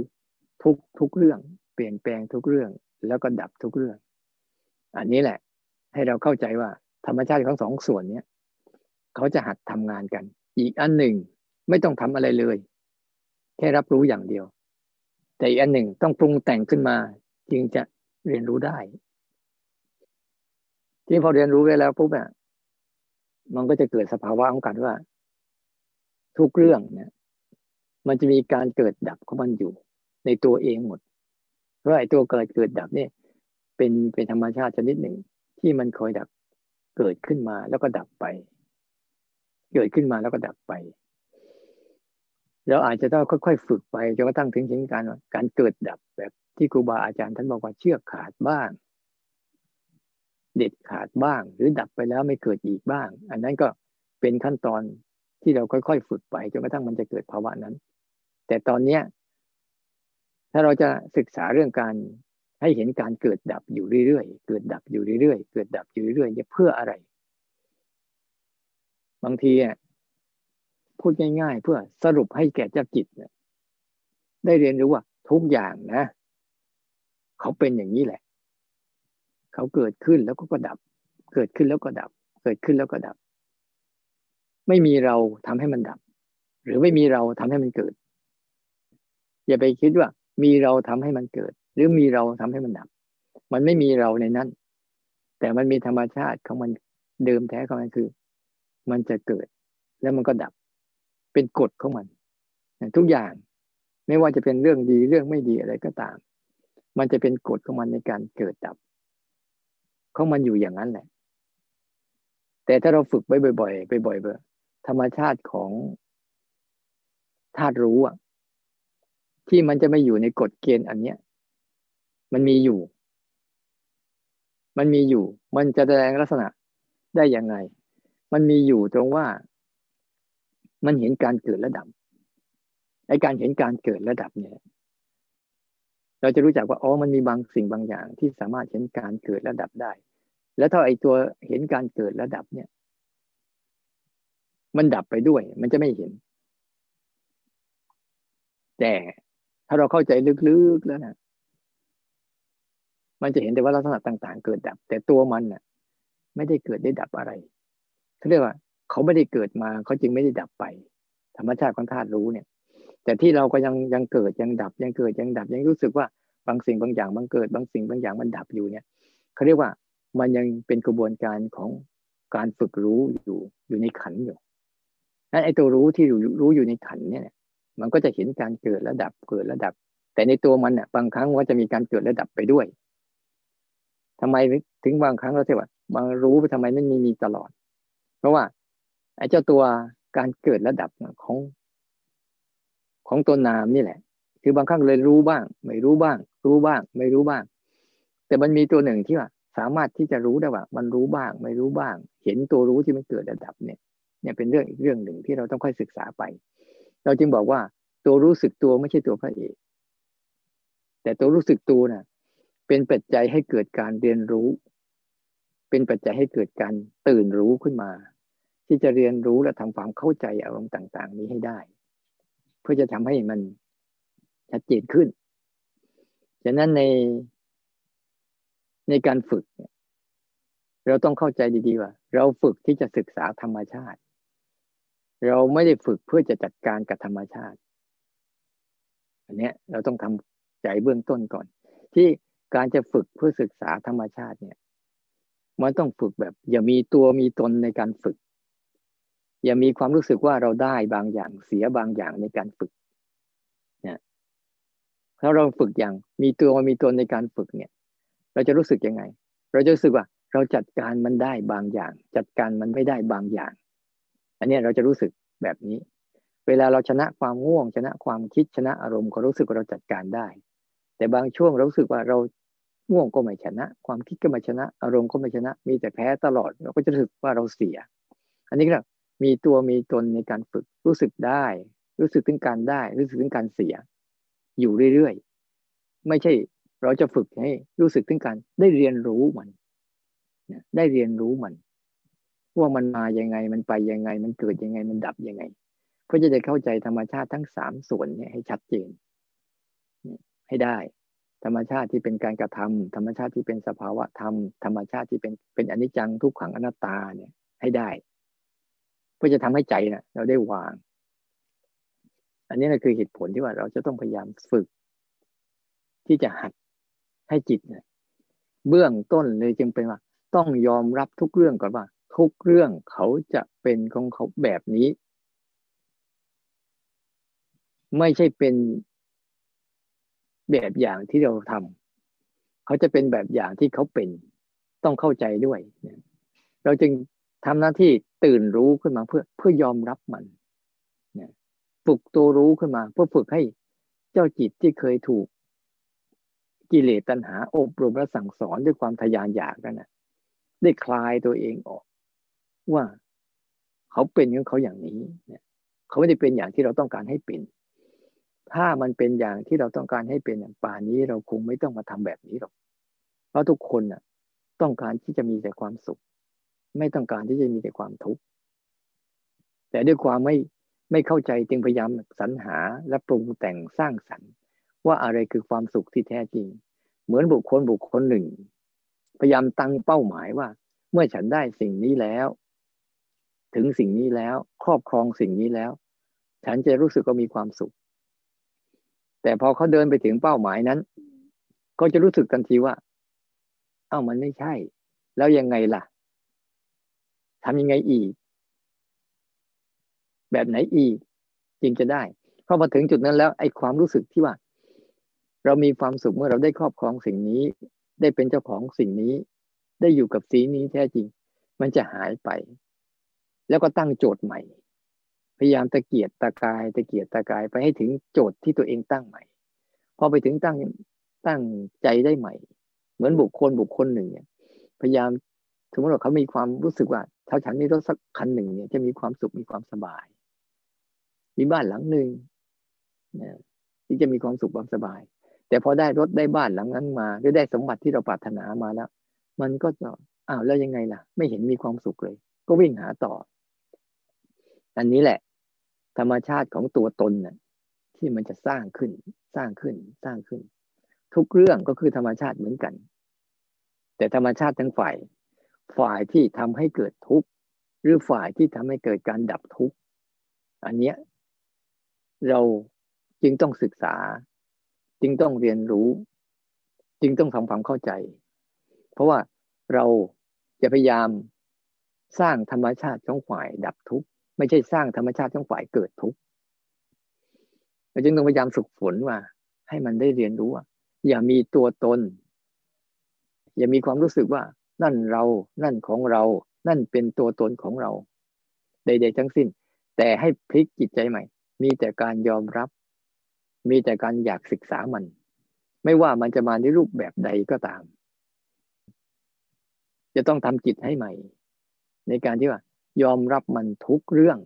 ทุกทุกเรื่อง เปลี่ยนแปลงทุกเรื่อง แล้วก็ดับทุกเรื่อง อันนี้แหละ ให้เราเข้าใจว่าธรรมชาติของสองส่วนเนี้ยเขาจะหัดทำงานกัน อีกอันหนึ่งไม่ต้องทำอะไรเลย แค่รับรู้อย่างเดียว แต่อีกอันหนึ่งต้องปรุงแต่งขึ้นมา จึงจะเรียนรู้ได้ที่พอเรียนรู้ไปแล้วปุ๊บเนี่ยมันก็จะเกิดสภาวะของการว่า ทุกเรื่องเนี่ย มันจะมีการเกิดดับของมันอยู่ ในตัวเองหมดเพราะไอ้ตัวเกิดเกิดดับเนี่ย เป็นเป็นธรรมชาติชนิดหนึ่ง ที่มันคอยดับเกิดขึ้นมาแล้วก็ดับไป เกิดขึ้นมาแล้วก็ดับไปเราอาจจะต้องค่อยๆฝึกไปจนกระทั่งถึงถึงการการเกิดดับแบบที่ครูบาอาจารย์ท่านบอกว่าเชือกขาดบ้าง เด็ดขาดบ้าง หรือดับไปแล้วไม่เกิดอีกบ้าง อันนั้นก็เป็นขั้นตอนที่เราค่อยๆฝึกไปจนกระทั่งมันจะเกิดภาวะนั้น แต่ตอนเนี้ยถ้าเราจะศึกษาเรื่องการ ให้เห็นการเกิดดับอยู่เรื่อยๆ เกิดดับอยู่เรื่อยๆ เกิดดับอยู่เรื่อยๆเนี่ยเพื่ออะไร บางทีพูดง่าย ๆ เพื่อสรุปให้แก่เจ้าจิตเนี่ยได้เรียนรู้ว่า ทุกอย่างนะ เขาเป็นอย่างนี้แหละ เขาเกิดขึ้นแล้วก็ดับ เกิดขึ้นแล้วก็ดับ เกิดขึ้นแล้วก็ดับ ไม่มีเราทำให้มันดับ หรือไม่มีเราทำให้มันเกิด อย่าไปคิดว่า มีเราทำให้มันเกิด หรือมีเราทำให้มันดับ มันไม่มีเราในนั้น แต่มันมีธรรมชาติของมันเดิมแท้ของมันคือ มันจะเกิด แล้วมันก็ดับ เป็นกฎของมันทุกอย่างไม่ว่าจะเป็นเรื่องดีเรื่องไม่ดีอะไรก็ตาม มันจะเป็นกฎของมันในการเกิดดับของมันอยู่อย่างนั้นแหละ แต่ถ้าเราฝึกไปบ่อยๆไปบ่อยๆธรรมชาติของธาตุรู้อะ ที่มันจะไม่อยู่ในกฎเกณฑ์อันเนี้ย มันมีอยู่ มันมีอยู่ มันจะแสดงลักษณะได้ยังไง มันมีอยู่ตรงว่า มันเห็นการเกิดระดับไอการเห็นการเกิดระดับเนี่ย เราจะรู้จักว่าอ๋อมันมีบางสิ่งบางอย่างที่สามารถเห็นการเกิดระดับได้ แล้วถ้าไอตัวเห็นการเกิดระดับเนี่ย มันดับไปด้วย มันจะไม่เห็น แต่ถ้าเราเข้าใจลึกๆแล้วนะ มันจะเห็นแต่ว่าลักษณะต่างๆ เกิดดับ แต่ตัวมันน่ะ ไม่ได้เกิดได้ดับอะไรเขาเรียกว่า เขาไม่ได้เกิดมาเขาจึงไม่ได้ดับไป ธรรมชาติของธาตุรู้เนี่ย แต่ที่เราก็ยังยังเกิดยังดับ ยังเกิดยังดับ ยังรู้สึกว่าบางสิ่งบางอย่างบางเกิดบางสิ่งบางอย่างมันดับอยู่เนี่ยเขาเรียกว่ามันยังเป็นกระบวนการของการฝึกรู้อยู่อยู่ในขันอยู่นั้นไอ้ตัวรู้ที่รู้รู้อยู่ในขันเนี่ย มันก็จะเห็นการเกิดระดับเกิดระดับ แต่ในตัวมันเนี่ยบางครั้งว่าจะมีการเกิดระดับไปด้วย ทำไมถึงบางครั้งเราเรียกว่าบางรู้ไปทำไมไม่มีมีตลอด เพราะว่าไอ้เจ้าตัวการเกิดระดับของของตัวนามนี่แหละ คือบางครั้งเลยรู้บ้าง ไม่รู้บ้าง รู้บ้าง ไม่รู้บ้าง แต่มันมีตัวหนึ่งที่ว่า สามารถที่จะรู้ได้ว่า มันรู้บ้าง ไม่รู้บ้าง เห็นตัวรู้ที่มันเกิดระดับเนี่ย เนี่ยเป็นเรื่องอีกเรื่องหนึ่งที่เราต้องค่อยศึกษาไป เราจึงบอกว่าตัวรู้สึกตัวไม่ใช่ตัวพระเอก แต่ตัวรู้สึกตัวน่ะ เป็นปัจจัยให้เกิดการเรียนรู้ เป็นปัจจัยให้เกิดการตื่นรู้ขึ้นมา ที่จะเรียนรู้และทำความเข้าใจอารมณ์ต่าง ๆ นี้ให้ได้ เพื่อจะทำให้มันชัดเจนขึ้นฉะนั้นในในการฝึกเนี่ยเราต้องเข้าใจดีๆว่า เราฝึกที่จะศึกษาธรรมชาติ เราไม่ได้ฝึกเพื่อจะจัดการกับธรรมชาติ อันนี้เราต้องทำใจเบื้องต้นก่อน ที่ การจะฝึกเพื่อศึกษาธรรมชาติเนี่ย มันต้องฝึกแบบ อย่ามีตัวมีตนในการฝึก อย่ามีความรู้สึกว่าเราได้บางอย่างเสียบางอย่างในการฝึกเนี่ยถ้าเราฝึกอย่างมีตัวมีตนในการฝึกเนี่ย เราจะรู้สึกยังไง เราจะรู้สึกว่า เราจัดการมันได้บางอย่าง จัดการมันไม่ได้บางอย่าง อันนี้เราจะรู้สึกแบบนี้ เวลาเราชนะความง่วง ชนะความคิดชนะอารมณ์ก็รู้สึกว่าเราจัดการได้ แต่บางช่วงเรารู้สึกว่าเราง่วงก็ไม่ชนะ ความคิดก็ไม่ชนะ อารมณ์ก็ไม่ชนะ มีแต่แพ้ตลอดเราก็จะรู้สึกว่าเราเสีย อันนี้ก็มีตัวมีตนในการฝึกรู้สึกได้ รู้สึกถึงการได้ รู้สึกถึงการเสีย อยู่เรื่อยๆไม่ใช่เราจะฝึกให้รู้สึกถึงการได้เรียนรู้มันได้เรียนรู้มัน ว่ามันมายังไงมันไปยังไง มันเกิดยังไงมันดับยังไง เพื่อจะได้เข้าใจธรรมชาติทั้งสามส่วนนี่ยให้ชัดเจน ให้ได้ ธรรมชาติที่เป็นการกระทำธรรมชาติที่เป็นสภาวะธรรม ธรรมชาติที่เป็นเป็นอนิจจังทุกขังอนัตตาเนี่ยให้ได้ เพื่อจะทำให้ใจนะเราได้วาง อันนี้นะคือเหตุผลที่ว่าเราจะต้องพยายามฝึก ที่จะหัดให้จิตเนี่ยเบื้องต้นเลยจึงเป็นว่า ต้องยอมรับทุกเรื่องก่อนว่า ทุกเรื่องเขาจะเป็นของเขาแบบนี้ ไม่ใช่เป็น แบบอย่างที่เราทำเขาจะเป็นแบบอย่างที่เขาเป็น ต้องเข้าใจด้วย เราจึงทำหน้าที่ตื่นรู้ขึ้นมาเพื่อเพื่อยอมรับมันฝึกตัวรู้ขึ้นมา เพื่อฝึกให้เจ้าจิตที่เคยถูกกิเลสตัณหาอบรมและสั่งสอนด้วยความทยานอยากนั่นนะได้คลายตัวเองออก ว่าเขาเป็นของเขาอย่างนี้เนี่ยเขาไม่ได้เป็นอย่างที่เราต้องการให้เป็น ถ้ามันเป็นอย่างที่เราต้องการให้เป็นอย่างป่านี้เราคงไม่ต้องมาทำแบบนี้หรอก เพราะทุกคนน่ะ ต้องการที่จะมีแต่ความสุข ไม่ต้องการที่จะมีแต่ความทุกข์แต่ด้วยความไม่ไม่เข้าใจจึงพยายามสรรหาและปรุงแต่งสร้างสรรค์ ว่าอะไรคือความสุขที่แท้จริง เหมือนบุคคลบุคคลหนึ่ง พยายามตั้งเป้าหมายว่า เมื่อฉันได้สิ่งนี้แล้ว ถึงสิ่งนี้แล้ว ครอบครองสิ่งนี้แล้ว ฉันจะรู้สึกว่ามีความสุข แต่พอเขาเดินไปถึงเป้าหมายนั้น ก็จะรู้สึกทันทีว่า เอ้ามันไม่ใช่ แล้วยังไงล่ะทำยังไงอีก แบบไหนอีกจึงจะได้พอมาถึงจุดนั้นแล้ว ไอ้ความรู้สึกที่ว่า เรามีความสุขเมื่อเราได้ครอบครองสิ่งนี้ ได้เป็นเจ้าของสิ่งนี้ ได้อยู่กับสีนี้แท้จริง มันจะหายไป แล้วก็ตั้งโจทย์ใหม่ พยายามตะเกียกตะกายตะเกียกตะกายไปให้ถึงโจทย์ที่ตัวเองตั้งใหม่ พอไปถึงตั้งตั้งใจได้ใหม่ เหมือนบุคคลบุคคลหนึ่งเนี่ยพยายามสมมติว่าเขามีความรู้สึกว่าถ้าฉันมีรถสักคันหนึ่งเนี่ยจะมีความสุขมีความสบาย มีบ้านหลังหนึ่งนะที่จะมีความสุขความสบาย แต่พอได้รถได้บ้านหลังนั้นมาหรือได้สมบัติที่เราปรารถนามาแล้ว มันก็จะอ้าวแล้วยังไงล่ะ ไม่เห็นมีความสุขเลย ก็วิ่งหาต่อ อันนี้แหละ ธรรมชาติของตัวตนน่ะที่มันจะสร้างขึ้น สร้างขึ้น สร้างขึ้น ทุกเรื่องก็คือธรรมชาติเหมือนกัน แต่ธรรมชาติทั้งฝ่าย ฝ่ายที่ทำให้เกิดทุกข์หรือฝ่ายที่ทำให้เกิดการดับทุกข์อันเนี้ยเราจึงต้องศึกษา จึงต้องเรียนรู้ จึงต้องทำความเข้าใจ เพราะว่าเราจะพยายามสร้างธรรมชาติของฝ่ายดับทุกข์ ไม่ใช่สร้างธรรมชาติทั้งฝ่ายเกิดทุกข์เราจึงต้องพยายามฝึกฝนว่า ให้มันได้เรียนรู้ว่าอย่ามีตัวตน อย่ามีความรู้สึกว่า นั่นเรา นั่นของเรา นั่นเป็นตัวตนของเรา ใด ๆ ทั้งสิ้น แต่ให้พลิกจิตใจใหม่ มีแต่การยอมรับ มีแต่การอยากศึกษามัน ไม่ว่ามันจะมาในรูปแบบใดก็ตาม จะต้องทำจิตให้ใหม่ ในการที่ว่า ยอมรับมันทุกเรื่อง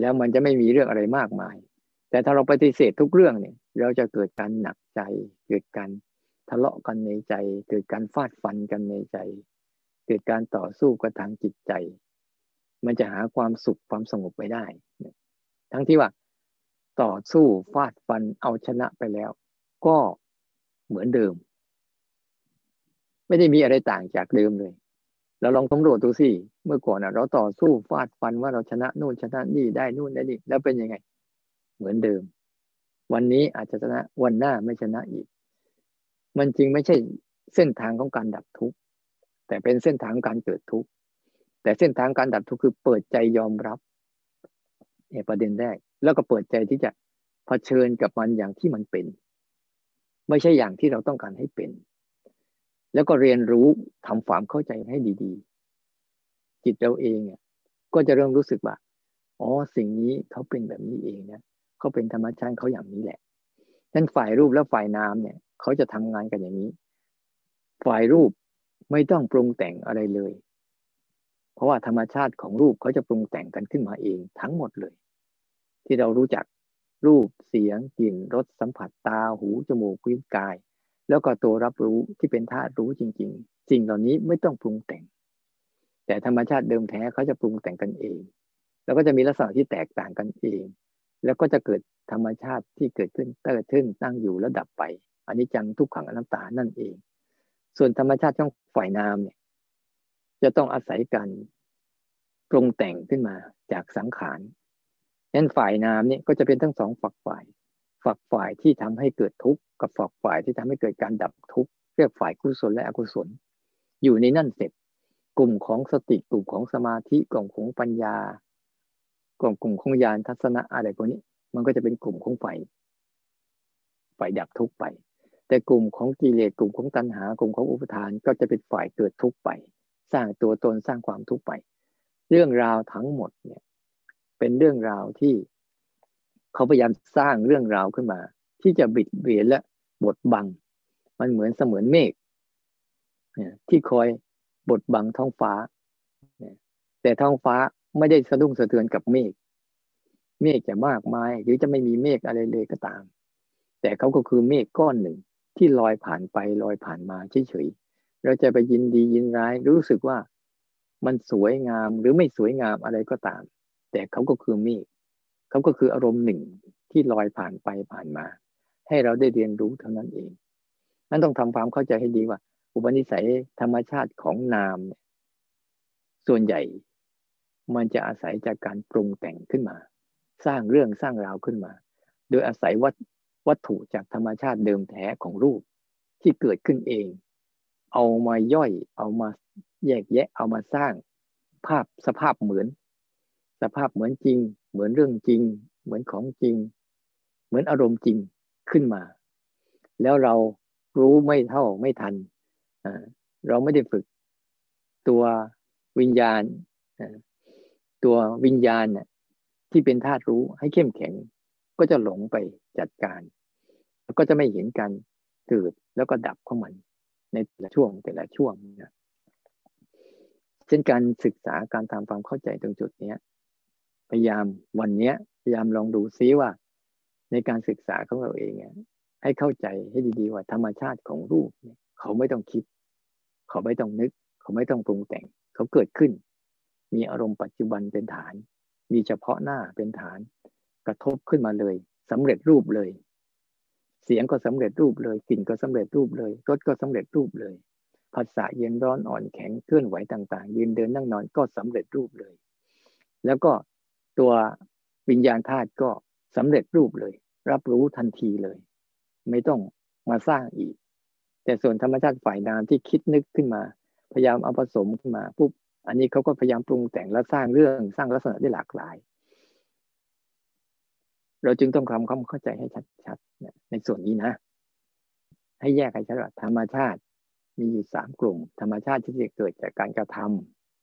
แล้วมันจะไม่มีเรื่องอะไรมากมาย แต่ถ้าเราปฏิเสธทุกเรื่องเนี่ย เราจะเกิดการหนักใจ เกิดการทะเลาะกันในใจ เกิดการฟาดฟันกันในใจ เกิดการต่อสู้กันทางจิตใจ มันจะหาความสุขความสงบไปได้ ทั้งที่ว่า ต่อสู้ฟาดฟันเอาชนะไปแล้ว ก็เหมือนเดิม ไม่ได้มีอะไรต่างจากเดิมเลย เราลองสำรวจดูสิ เมื่อก่อนเราต่อสู้ฟาดฟันว่าเราชนะนู่นชนะนี่ได้นู่นได้นี่แล้วเป็นยังไง เหมือนเดิม วันนี้อาจจะชนะวันหน้าไม่ชนะอีก มันจริงไม่ใช่เส้นทางของการดับทุกข์แต่เป็นเส้นทางการเกิดทุกข์แต่เส้นทางการดับทุกข์คือเปิดใจยอมรับเนี่ยประเด็นแรก แล้วก็เปิดใจที่จะเผชิญกับมันอย่างที่มันเป็น ไม่ใช่อย่างที่เราต้องการให้เป็น แล้วก็เรียนรู้ทำความเข้าใจให้ดีๆ จิตเราเองเนี่ยก็จะเริ่มรู้สึกว่าอ๋อสิ่งนี้เขาเป็นแบบนี้เองนะเขาเป็นธรรมชาติเขาอย่างนี้แหละนั้นฝ่ายรูปและฝ่ายนามเนี่ยเขาจะทำงานกันอย่างนี้ ฝ่ายรูปไม่ต้องปรุงแต่งอะไรเลย เพราะว่าธรรมชาติของรูปเขาจะปรุงแต่งกันขึ้นมาเองทั้งหมดเลย ที่เรารู้จักรูปเสียงกลิ่นรสสัมผัสตาหูจมูกลิ้นกาย แล้วก็ตัวรับรู้ที่เป็นธาตุรู้จริง ๆ สิ่งเหล่านี้ไม่ต้องปรุงแต่ง แต่ธรรมชาติเดิมแท้เขาจะปรุงแต่งกันเอง แล้วก็จะมีลักษณะที่แตกต่างกันเอง แล้วก็จะเกิดธรรมชาติที่เกิดขึ้นเติร์ขึ้นตั้งอยู่แล้วดับไปอันนี้จังทุกขังอนัตตานั่นเอง ส่วนธรรมชาติของฝ่ายน้ำเนี่ย จะต้องอาศัยการปรุงแต่งขึ้นมาจากสังขารนั้นฝ่ายน้ำเนี่ยก็จะเป็นทั้งสองฝักฝ่าย ฝักฝ่ายที่ทำให้เกิดทุกข์กับฝักฝ่ายที่ทำให้เกิดการดับทุกข์เรียกฝ่ายกุศลและอกุศล อยู่ในนั่นเสร็จ กลุ่มของสติกลุ่มของสมาธิกลุ่มของปัญญา กลุ่มกลุ่มของญาณทัศนะอะไรพวกนี้ มันก็จะเป็นกลุ่มของฝ่ายฝ่ายดับทุกข์ไป แต่กลุ่มของกิเลสกลุ่มของตัณหากลุ่มของอุปทานก็จะเป็นฝ่ายเกิดทุกข์ไป สร้างตัวตนสร้างความทุกข์ไป เรื่องราวทั้งหมดเนี่ยเป็นเรื่องราวที่ เขาพยายามสร้างเรื่องราวขึ้นมา ที่จะบิดเบียนและบดบัง มันเหมือนเสมือนเมฆที่คอยบดบังท้องฟ้า แต่ท้องฟ้าไม่ได้สะดุ้งสะเทือนกับเมฆเมฆจะมากมายหรือจะไม่มีเมฆอะไรเลยก็ตาม แต่เขาก็คือเมฆก้อนหนึ่งที่ลอยผ่านไปลอยผ่านมาเฉยๆเราจะไปยินดียินร้ายรู้สึกว่ามันสวยงามหรือไม่สวยงามอะไรก็ตาม แต่เขาก็คือเมฆ เขาก็คืออารมณ์หนึ่งที่ลอยผ่านไปผ่านมา ให้เราได้เรียนรู้เท่านั้นเองนั้นต้องทำความเข้าใจให้ดีว่า อุปนิสัยธรรมชาติของนามเนี่ยส่วนใหญ่มันจะอาศัยจากการปรุงแต่งขึ้นมา สร้างเรื่องสร้างราวขึ้นมา โดยอาศัยวัตวัตถุจากธรรมชาติเดิมแท้ของรูปที่เกิดขึ้นเอง เอามาย่อย เอามาแยกแยะ เอามาสร้าง ภาพสภาพเหมือน สภาพเหมือนจริง เหมือนเรื่องจริง เหมือนของจริง เหมือนอารมณ์จริงขึ้นมา แล้วเรารู้ไม่เท่าไม่ทัน เราไม่ได้ฝึกตัววิญญาณ ตัววิญญาณที่เป็นธาตุรู้ให้เข้มแข็ง ก็จะหลงไปจัดการแล้วก็จะไม่เห็นการเกิดแล้วก็ดับของมัน ในแต่ละช่วงแต่ละช่วงนะเช่นการศึกษาการทำความเข้าใจตรงจุดนี้ พยายามวันนี้พยายามลองดูซิว่า ในการศึกษาของเราเองให้เข้าใจให้ดีๆว่าธรรมชาติของรูปเนี่ยเขาไม่ต้องคิด เขาไม่ต้องนึก เขาไม่ต้องปรุงแต่ง เขาเกิดขึ้น มีอารมณ์ปัจจุบันเป็นฐาน มีเฉพาะหน้าเป็นฐาน กระทบขึ้นมาเลยสำเร็จรูปเลย เสียงก็สำเร็จรูปเลยกลิ่นก็สำเร็จรูปเลยรสก็สำเร็จรูปเลยภาษาเย็นร้อนอ่อนแข็งเคลื่อนไหวต่าง ๆ ยืนเดินนั่งนอนก็สำเร็จรูปเลย แล้วก็ ตัววิญญาณธาตุก็สำเร็จรูปเลย รับรู้ทันทีเลย ไม่ต้องมาสร้างอีก แต่ส่วนธรรมชาติฝ่ายนามที่คิดนึกขึ้นมา พยายามเอาผสมขึ้นมาปุ๊บอันนี้เขาก็พยายามปรุงแต่งและสร้างเรื่องสร้างลักษณะได้หลากหลาย เราจึงต้องทำความเข้าใจให้ชัดๆในส่วนนี้นะ ให้แยกให้ชัดว่าธรรมชาติมีอยู่สามกลุ่ม ธรรมชาติที่จะเกิดจากการกระท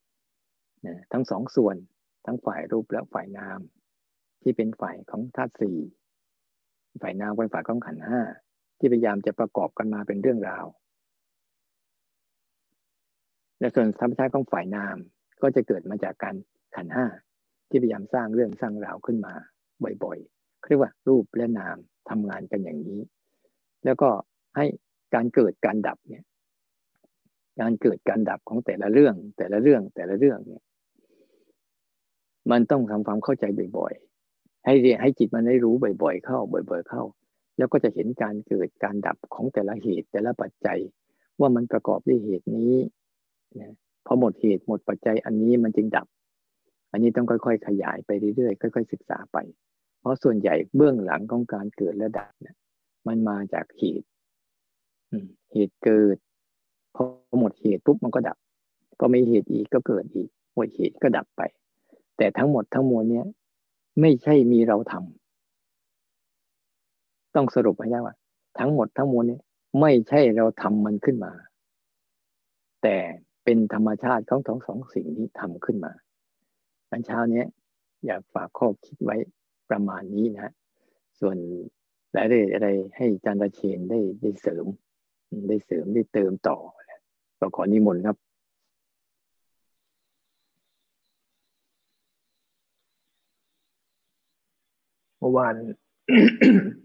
ำนะทั้งสองส่วน ทั้งฝ่ายรูปและฝ่ายนาม ที่เป็นฝ่ายของธาตุสี่ฝ่ายนามเป็นฝ่ายของขันห้าที่พยายามจะประกอบกันมาเป็นเรื่องราว และส่วนธรรมชาติของฝ่ายนามก็จะเกิดมาจากการขันห้าที่พยายามสร้างเรื่องสร้างราวขึ้นมาบ่อยๆเรียกว่ารูปและนามทำงานกันอย่างนี้ แล้วก็ให้การเกิดการดับเนี่ยการเกิดการดับของแต่ละเรื่องแต่ละเรื่องแต่ละเรื่องเนี่ย มันต้องทำความเข้าใจบ่อยๆ ให้ให้จิตมันได้รู้บ่อย ๆ เข้า บ่อย ๆ เข้า แล้วก็จะเห็นการเกิดการดับของแต่ละเหตุแต่ละปัจจัย ว่ามันประกอบด้วยเหตุนี้นะพอหมดเหตุหมดปัจจัยอันนี้มันจึงดับ อันนี้ต้องค่อย ๆ ขยายไปเรื่อยๆค่อย ๆ ศึกษาไป เพราะส่วนใหญ่เบื้องหลังของการเกิดและดับเนี่ยมันมาจากเหตุเหตุเกิดพอหมดเหตุปุ๊บมันก็ดับ ก็ไม่เหตุอีกก็เกิดอีกหมดเหตุก็ดับไป แต่ทั้งหมดทั้งมวลเนี้ยไม่ใช่มีเราทำต้องสรุปให้ได้ว่า ทั้งหมดทั้งมวลนี้ไม่ใช่เราทำมันขึ้นมา แต่เป็นธรรมชาติของทั้งสองสิ่งนี้ทำขึ้นมาวันเช้านี้อยากฝากข้อคิดไว้ประมาณนี้นะส่วนรายละเอียดอะไรให้จันทเชนได้ได้เสริม ได้เสริมได้เติมต่อก็ขอนิมนต์ครับ มื่อวาน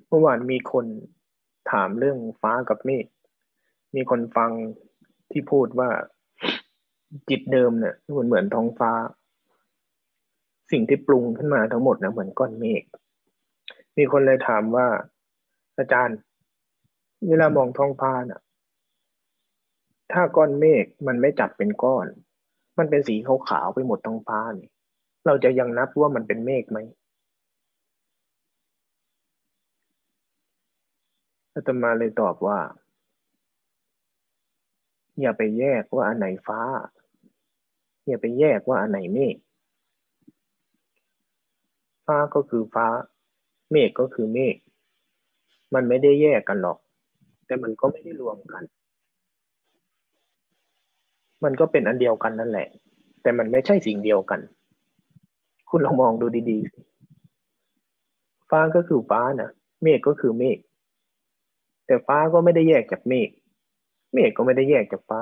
เมื่อวานมีคนถามเรื่องฟ้ากับเมฆมีคนฟังที่พูดว่าจิตเดิมเนี่ยเหมือนเหมือนท้องฟ้า สิ่งที่ปรุงขึ้นมาทั้งหมดนะเหมือนก้อนเมฆมีคนเลยถามว่าอาจารย์ เวลามองท้องฟ้าน่ะ ถ้าก้อนเมฆมันไม่จับเป็นก้อน มันเป็นสีขาวๆไปหมดท้องฟ้านี่เราจะยังนับว่ามันเป็นเมฆไหม อาตมาเลยตอบว่า อย่าไปแยกว่าอันไหนฟ้า อย่าไปแยกว่าอันไหนเมฆฟ้าก็คือฟ้า เมฆก็คือเมฆมันไม่ได้แยกกันหรอก แต่มันก็ไม่ได้รวมกัน มันก็เป็นอันเดียวกันนั่นแหละ แต่มันไม่ใช่สิ่งเดียวกัน คุณลองมองดูดีๆสิฟ้าก็คือฟ้านะเมฆก็คือเมฆ แต่ฟ้าก็ไม่ได้แยกจากเมฆเมฆก็ไม่ได้แยกจากฟ้า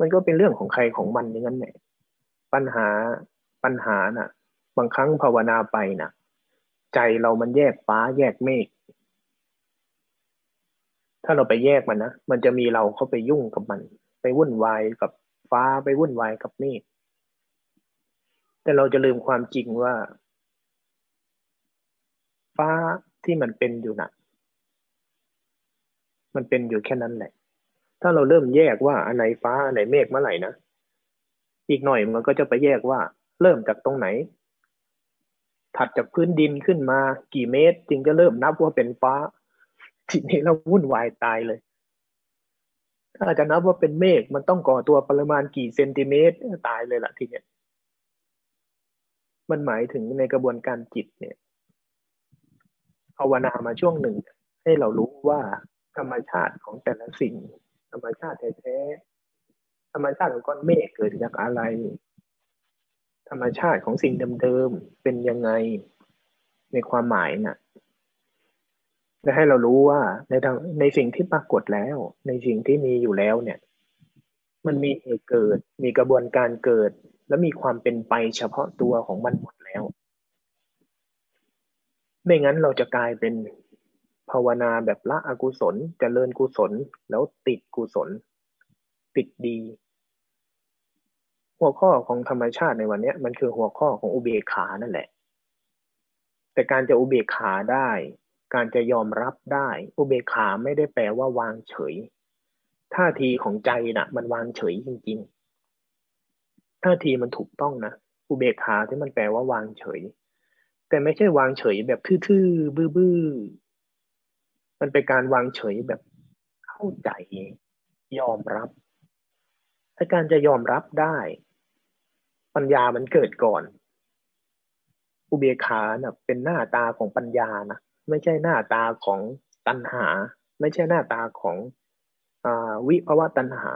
มันก็เป็นเรื่องของใครของมันอย่างนั้นแหละปัญหาปัญหาน่ะ บางครั้งภาวนาไปน่ะ ใจเรามันแยกฟ้าแยกเมฆถ้าเราไปแยกมันนะมันจะมีเราเข้าไปยุ่งกับมัน ไปวุ่นวายกับฟ้าไปวุ่นวายกับเมฆแต่เราจะลืมความจริงว่า ฟ้าที่มันเป็นอยู่นะ่ะ มันเป็นอยู่แค่นั้นแหละ ถ้าเราเริ่มแยกว่าอันไหนฟ้าอันไหนเมฆเมื่อไหร่นะอีกหน่อยมันก็จะไปแยกว่า เริ่มจากตรงไหน ถัดจากพื้นดินขึ้นมากี่เมตร จึงจะเริ่มนับว่าเป็นฟ้า ทีนี้เราวุ่นวายตายเลย ถ้าจะนับว่าเป็นเมฆมันต้องก่อตัวปริมาณกี่เซนติเมตรตายเลยล่ะทีเนี้ยมันหมายถึงในกระบวนการจิตเนี่ยภาวนามาช่วงหนึ่ง ให้เรารู้ว่า ธรรมชาติของแต่ละสิ่ง ธรรมชาติแท้ๆธรรมชาติของก้อนเมฆเกิดจากอะไร ธรรมชาติของสิ่งเดิมๆเป็นยังไงในความหมายนะ่ะและให้เรารู้ว่าในทางในสิ่งที่ปรากฏแล้ว ในสิ่งที่มีอยู่แล้วเนี่ย มันมีเหตุเกิด มีกระบวนการเกิด และมีความเป็นไปเฉพาะตัวของมันหมดแล้ว ไม่งั้นเราจะกลายเป็น ภาวนาแบบละอกุศลจเจริญกุศล แล้วติดกุศล ติดดี หัวข้อของธรรมชาติในวันนี้มันคือหัวข้อของอุเบกขานั่นแหละ แต่การจะอุเบกขาได้ การจะยอมรับได้ อุเบกขาไม่ได้แปลว่าวางเฉย ท่าทีของใจนะ่ะ มันวางเฉยจริง ๆ ท่าทีมันถูกต้องนะอุเบกขาที่มันแปลว่าวางเฉย แต่ไม่ใช่วางเฉยแบบทื่อๆ บื้อๆ มันเป็นการวางเฉยแบบเข้าใจยอมรับถ้าการจะยอมรับได้ ปัญญามันเกิดก่อน อุเบกขาเนะเป็นหน้าตาของปัญญานะไม่ใช่หน้าตาของตัณหา ไม่ใช่หน้าตาของอวิภวะตัณหา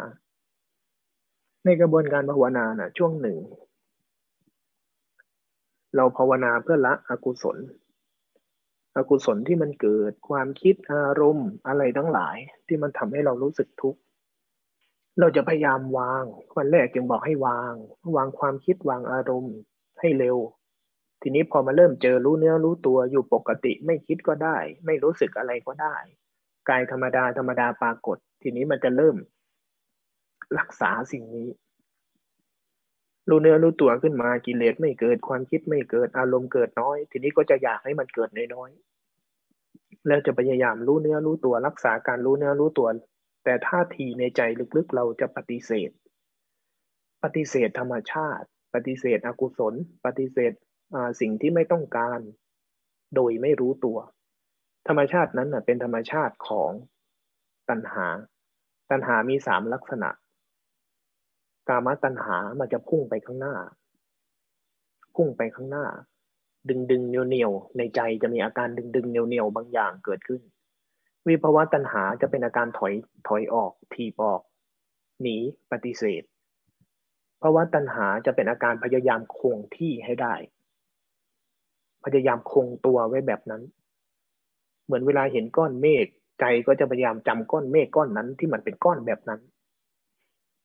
ในกระบวนการภาวนานะช่วงหนึ่ง เราภาวนาเพื่อละอกุศล อกุศลที่มันเกิดความคิดอารมณ์อะไรทั้งหลาย ที่มันทำให้เรารู้สึกทุกข์เราจะพยายามวางวันแรกจึงบอกให้วาง วางความคิดวางอารมณ์ให้เร็ว ทีนี้พอมาเริ่มเจอรู้เนื้อรู้ตัวอยู่ปกติไม่คิดก็ได้ ไม่รู้สึกอะไรก็ได้กายธรรมดาธรรมดาปรากฏ ทีนี้มันจะเริ่ม รักษาสิ่งนี้รู้เนื้อรู้ตัวขึ้นมากิเลสไม่เกิดความคิดไม่เกิดอารมณ์เกิดน้อย ทีนี้ก็จะอยากให้มันเกิดน้อย แล้วจะพยายามรู้เนื้อรู้ตัวรักษาการรู้เนื้อรู้ตัว แต่ท่าทีในใจลึกๆ เราจะปฏิเสธ ปฏิเสธธรรมชาติ ปฏิเสธอกุศล ปฏิเสธสิ่งที่ไม่ต้องการ โดยไม่รู้ตัว ธรรมชาตินั้นเป็นธรรมชาติของตัณหา ตัณหามีสามลักษณะ กามตัณหามันจะพุ่งไปข้างหน้า พุ่งไปข้างหน้า ดึงดึงเหนียวเหนียวในใจจะมีอาการดึงดึงเหนียวเหนียวบางอย่างเกิดขึ้น วิภาวะตัณหาจะเป็นอาการถอยถอยออกทีบออก หนีปฏิเสธภาวะตัณหาจะเป็นอาการพยายามคงที่ให้ได้ พยายามคงตัวไว้แบบนั้น เหมือนเวลาเห็นก้อนเมฆใจก็จะพยายามจำก้อนเมฆก้อนนั้นที่มันเป็นก้อนแบบนั้น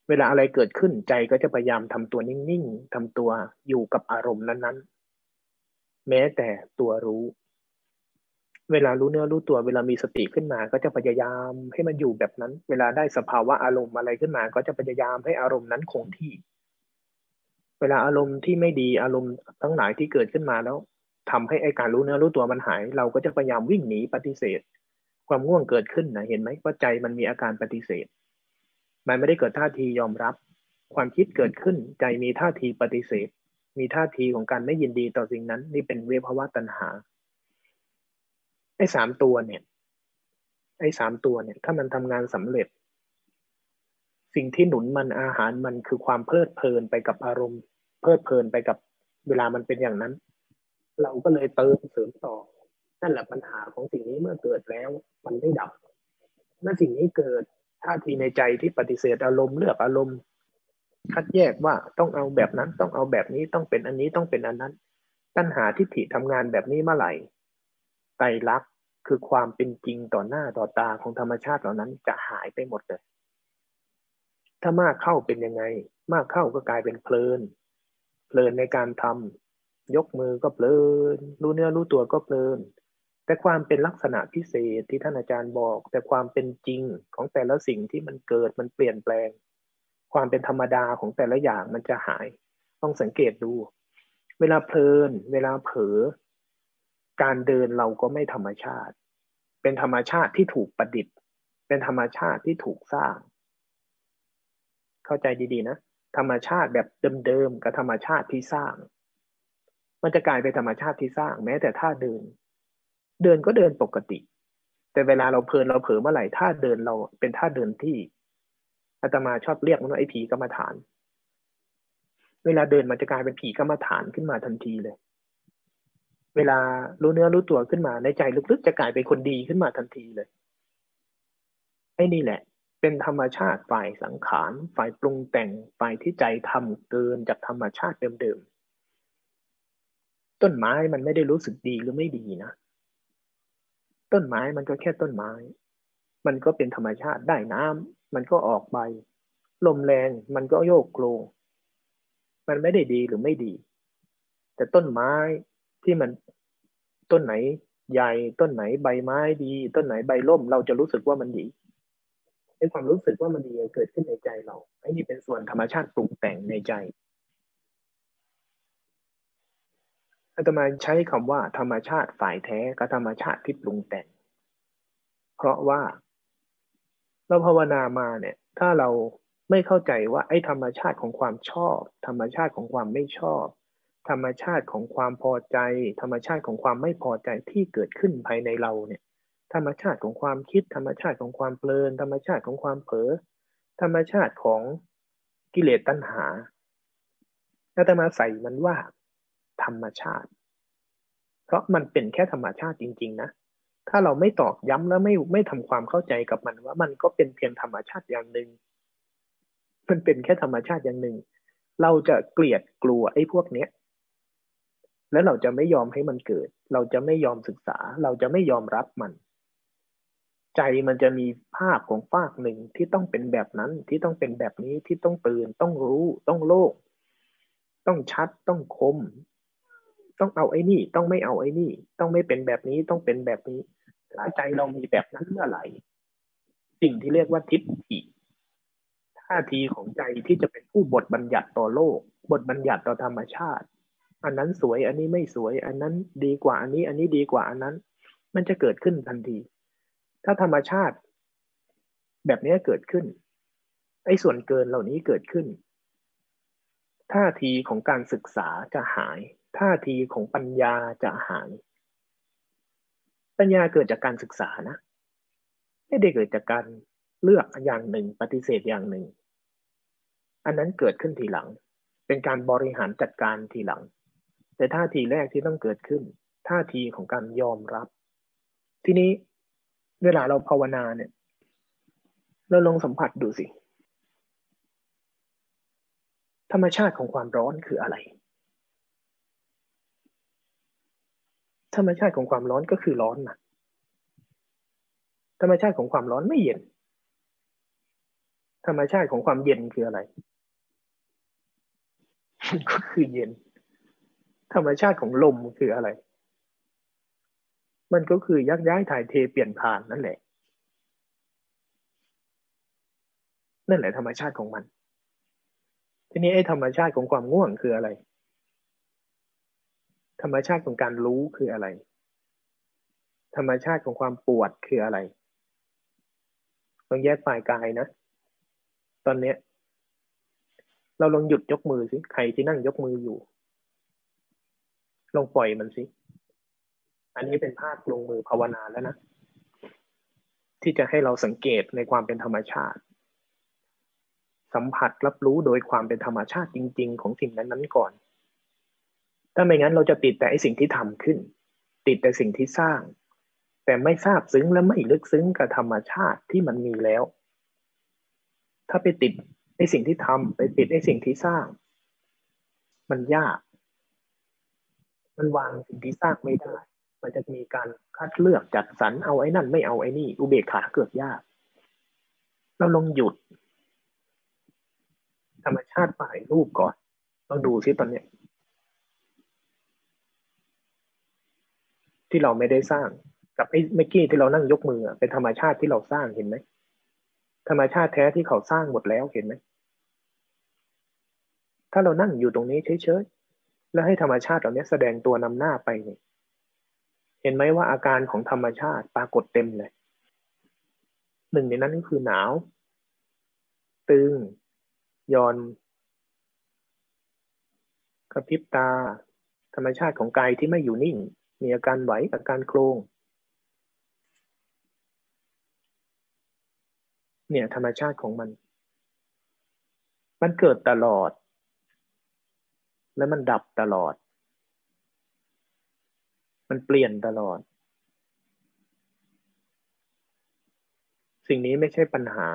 เวลาอะไรเกิดขึ้นใจก็จะพยายามทำตัวนิ่งๆทำตัวอยู่กับอารมณ์นั้นๆ แม้แต่ตัวรู้ เวลารู้เนื้อรู้ตัวเวลามีสติขึ้นมา ก็จะพยายามให้มันอยู่แบบนั้น เวลาได้สภาวะอารมณ์อะไรขึ้นมา ก็จะพยายามให้อารมณ์นั้นคงที่ เวลาอารมณ์ที่ไม่ดีอารมณ์ทั้งหลายที่เกิดขึ้นมาแล้วทำให้ไอการรู้เนื้อรู้ตัวมันหาย เราก็จะพยายามวิ่งหนีปฏิเสธ ความง่วงเกิดขึ้นนะเห็นไหมว่าใจมันมีอาการปฏิเสธ มันไม่ได้เกิดท่าทียอมรับ ความคิดเกิดขึ้นใจมีท่าทีปฏิเสธ มีท่าทีของการไม่ยินดีต่อสิ่งนั้น นี่เป็นเวภาวะตัณหา ไอ้สามตัวเนี่ย ไอ้สามตัวเนี่ย ถ้ามันทำงานสำเร็จ สิ่งที่หนุนมันอาหารมันคือความเพลิดเพลินไปกับอารมณ์ เพลิดเพลินไปกับเวลามันเป็นอย่างนั้น เราก็เลยเติมเสริมต่อ นั่นแหละปัญหาของสิ่งนี้เมื่อเกิดแล้ว มันไม่ดับ เมื่อสิ่งนี้เกิดท่าทีในใจที่ปฏิเสธอารมณ์เลือกอารมณ์ คัดแยกว่าต้องเอาแบบนั้นต้องเอาแบบนี้ต้องเป็นอันนี้ต้องเป็นอันนั้นปัญหาทิฏฐิทำงานแบบนี้เมื่อไหร่ไตรลักษณ์คือความเป็นจริงต่อหน้าต่อตาของธรรมชาติเหล่านั้นจะหายไปหมดเลย ถ้ามากเข้าเป็นยังไง มากเข้าก็กลายเป็นเพลิน เพลินในการทำยกมือก็เพลิน รู้เนื้อรู้ตัวก็เพลิน แต่ความเป็นลักษณะพิเศษที่ท่านอาจารย์บอก แต่ความเป็นจริงของแต่ละสิ่งที่มันเกิดมันเปลี่ยนแปลง ความเป็นธรรมดาของแต่ละอย่างมันจะหาย ต้องสังเกตดู เวลาเพลิน เวลาเผลอการเดินเราก็ไม่ธรรมชาติ เป็นธรรมชาติที่ถูกประดิษฐ์ เป็นธรรมชาติที่ถูกสร้าง เข้าใจดีๆนะ ธรรมชาติแบบเดิมๆกับธรรมชาติที่สร้าง มันจะกลายเป็นธรรมชาติที่สร้าง แม้แต่ท่าเดิน เดินก็เดินปกติ แต่เวลาเราเพลินเราเผลอเมื่อไหร่ท่าเดินเราเป็นท่าเดินที่ อาตมาชอบเรียกมันว่าไอ้ผีกรรมฐาน เวลาเดินมันจะกลายเป็นผีกรรมฐานขึ้นมาทันทีเลย เวลารู้เนื้อรู้ตัวขึ้นมาในใจลึกๆจะกลายเป็นคนดีขึ้นมาทันทีเลยไอ้นี่แหละ เป็นธรรมชาติฝ่ายสังขารฝ่ายปรุงแต่งฝ่ายที่ใจทำเกินจากธรรมชาติเดิมๆต้นไม้มันไม่ได้รู้สึกดีหรือไม่ดีนะต้นไม้มันก็แค่ต้นไม้ มันก็เป็นธรรมชาติได้น้ำ มันก็ออกใบลมแรงมันก็โยกโคลงมันไม่ได้ดีหรือไม่ดี แต่ต้นไม้ที่มันต้นไหนใหญ่ต้นไหนใบไม้ดี ต้นไหนใบร่ม เราจะรู้สึกว่ามันดีไอ้ความรู้สึกว่ามันดีเกิดขึ้นในใจเราไอ้นี่เป็นส่วนธรรมชาติปรุงแต่งในใจอาตมาใช้คำว่าธรรมชาติฝ่ายแท้กับธรรมชาติที่ปรุงแต่ง เพราะว่า เราภาวนามาเนี่ย ถ้าเราไม่เข้าใจว่าไอ้ธรรมชาติของความชอบ ธรรมชาติของความไม่ชอบ ธรรมชาติของความพอใจ ธรรมชาติของความไม่พอใจที่เกิดขึ้นภายในเราเนี่ย ธรรมชาติของความคิด ธรรมชาติของความเพลิน ธรรมชาติของความเผลอธรรมชาติของกิเลสตัณหาอาตมาใส่มันว่า ธรรมชาติ เพราะมันเป็นแค่ธรรมชาติจริง ๆ นะ ถ้าเราไม่ตอกย้ำแล้วไม่ไม่ทำความเข้าใจกับมันว่ามันก็เป็นเพียงธรรมชาติอย่างหนึ่ง มันเป็นแค่ธรรมชาติอย่างหนึ่ง เราจะเกลียดกลัวไอ้พวกเนี้ย แล้วเราจะไม่ยอมให้มันเกิด เราจะไม่ยอมศึกษา เราจะไม่ยอมรับมัน ใจมันจะมีภาพของฝากหนึ่งที่ต้องเป็นแบบนั้นที่ต้องเป็นแบบนี้ที่ต้องตื่น ต้องรู้ ต้องโลก ต้องชัดต้องคม ต้องเอาไอ้นี่ ต้องไม่เอาไอ้นี่ ต้องไม่เป็นแบบนี้ต้องเป็นแบบนี้ถ้าใจเรามีแบบนั้นเมื่อไหร่สิ่งที่เรียกว่าทิฏฐิท่าทีของใจที่จะเป็นผู้บทบัญญัติต่อโลก บทบัญญัติต่อธรรมชาติ อันนั้นสวยอันนี้ไม่สวย อันนั้นดีกว่าอันนี้ อันนี้ดีกว่าอันนั้น มันจะเกิดขึ้นทันที ถ้าธรรมชาติ แบบนี้เกิดขึ้นไอ้ส่วนเกินเหล่านี้เกิดขึ้น ท่าทีของการศึกษาจะหาย ท่าทีของปัญญาจะหาย ปัญญาเกิดจากการศึกษานะไม่ได้เกิดจากการเลือกอย่างหนึ่งปฏิเสธอย่างหนึ่ง อันนั้นเกิดขึ้นทีหลัง เป็นการบริหารจัดการทีหลัง แต่ท่าทีแรกที่ต้องเกิดขึ้น ท่าทีของการยอมรับ ทีนี้เวลาเราภาวนาเนี่ย เราลองสัมผัสดูสิ ธรรมชาติของความร้อนคืออะไร ธรรมชาติของความร้อนก็คือร้อนนะธรรมชาติของความร้อนไม่เย็น ธรรมชาติของความเย็นคืออะไรก็คือเย็น ธรรมชาติของลมคืออะไร มันก็คือยักย้ายถ่ายเทเปลี่ยนผ่านนั่นแหละ นั่นแหละธรรมชาติของมัน ทีนี้ไอ้ธรรมชาติของความง่วงคืออะไร ธรรมชาติของการรู้คืออะไร ธรรมชาติของความปวดคืออะไรลองแยกฝ่ายกายนะ ตอนเนี้ย เราลองหยุดยกมือสิ ใครที่นั่งยกมืออยู่ ลองปล่อยมันสิ อันนี้เป็นภาคลงมือภาวนาแล้วนะ ที่จะให้เราสังเกตในความเป็นธรรมชาติ สัมผัสรับรู้โดยความเป็นธรรมชาติจริง ๆ ของสิ่งนั้นๆก่อน ถ้าไม่งั้นเราจะติดแต่ไอสิ่งที่ทำขึ้น ติดแต่สิ่งที่สร้าง แต่ไม่ทราบซึ้งและไม่ลึกซึ้งกับธรรมชาติที่มันมีแล้ว ถ้าไปติดในสิ่งที่ทำไปติดในสิ่งที่สร้าง มันยาก มันวางสิ่งที่สร้างไม่ได้ มันจะมีการคัดเลือกจัดสรรเอาไอ้นั่น ไม่เอาไอ้นี่ อุเบกขาเกิดยาก เราลองหยุด ธรรมชาติฝ่ายรูปก่อนต้องดูซิตอนเนี้ย ที่เราไม่ได้สร้าง กับไอ้เมื่อกี้ที่เรานั่งยกมือเป็นธรรมชาติที่เราสร้างเห็นไหมธรรมชาติแท้ที่เขาสร้างหมดแล้วเห็นไหมถ้าเรานั่งอยู่ตรงนี้เฉยๆแล้วให้ธรรมชาติเหล่านี้แสดงตัวนำหน้าไปเนี่ยเห็นไหมว่าอาการของธรรมชาติปรากฏเต็มเลยหนึ่งในนั้นก็คือหนาว ตึงยอนกระพริบตา ธรรมชาติของกายที่ไม่อยู่นิ่ง มีอาการไหวอาการโครงเนี่ยธรรมชาติของมัน มันเกิดตลอด และมันดับตลอด มันเปลี่ยนตลอด สิ่งนี้ไม่ใช่ปัญหา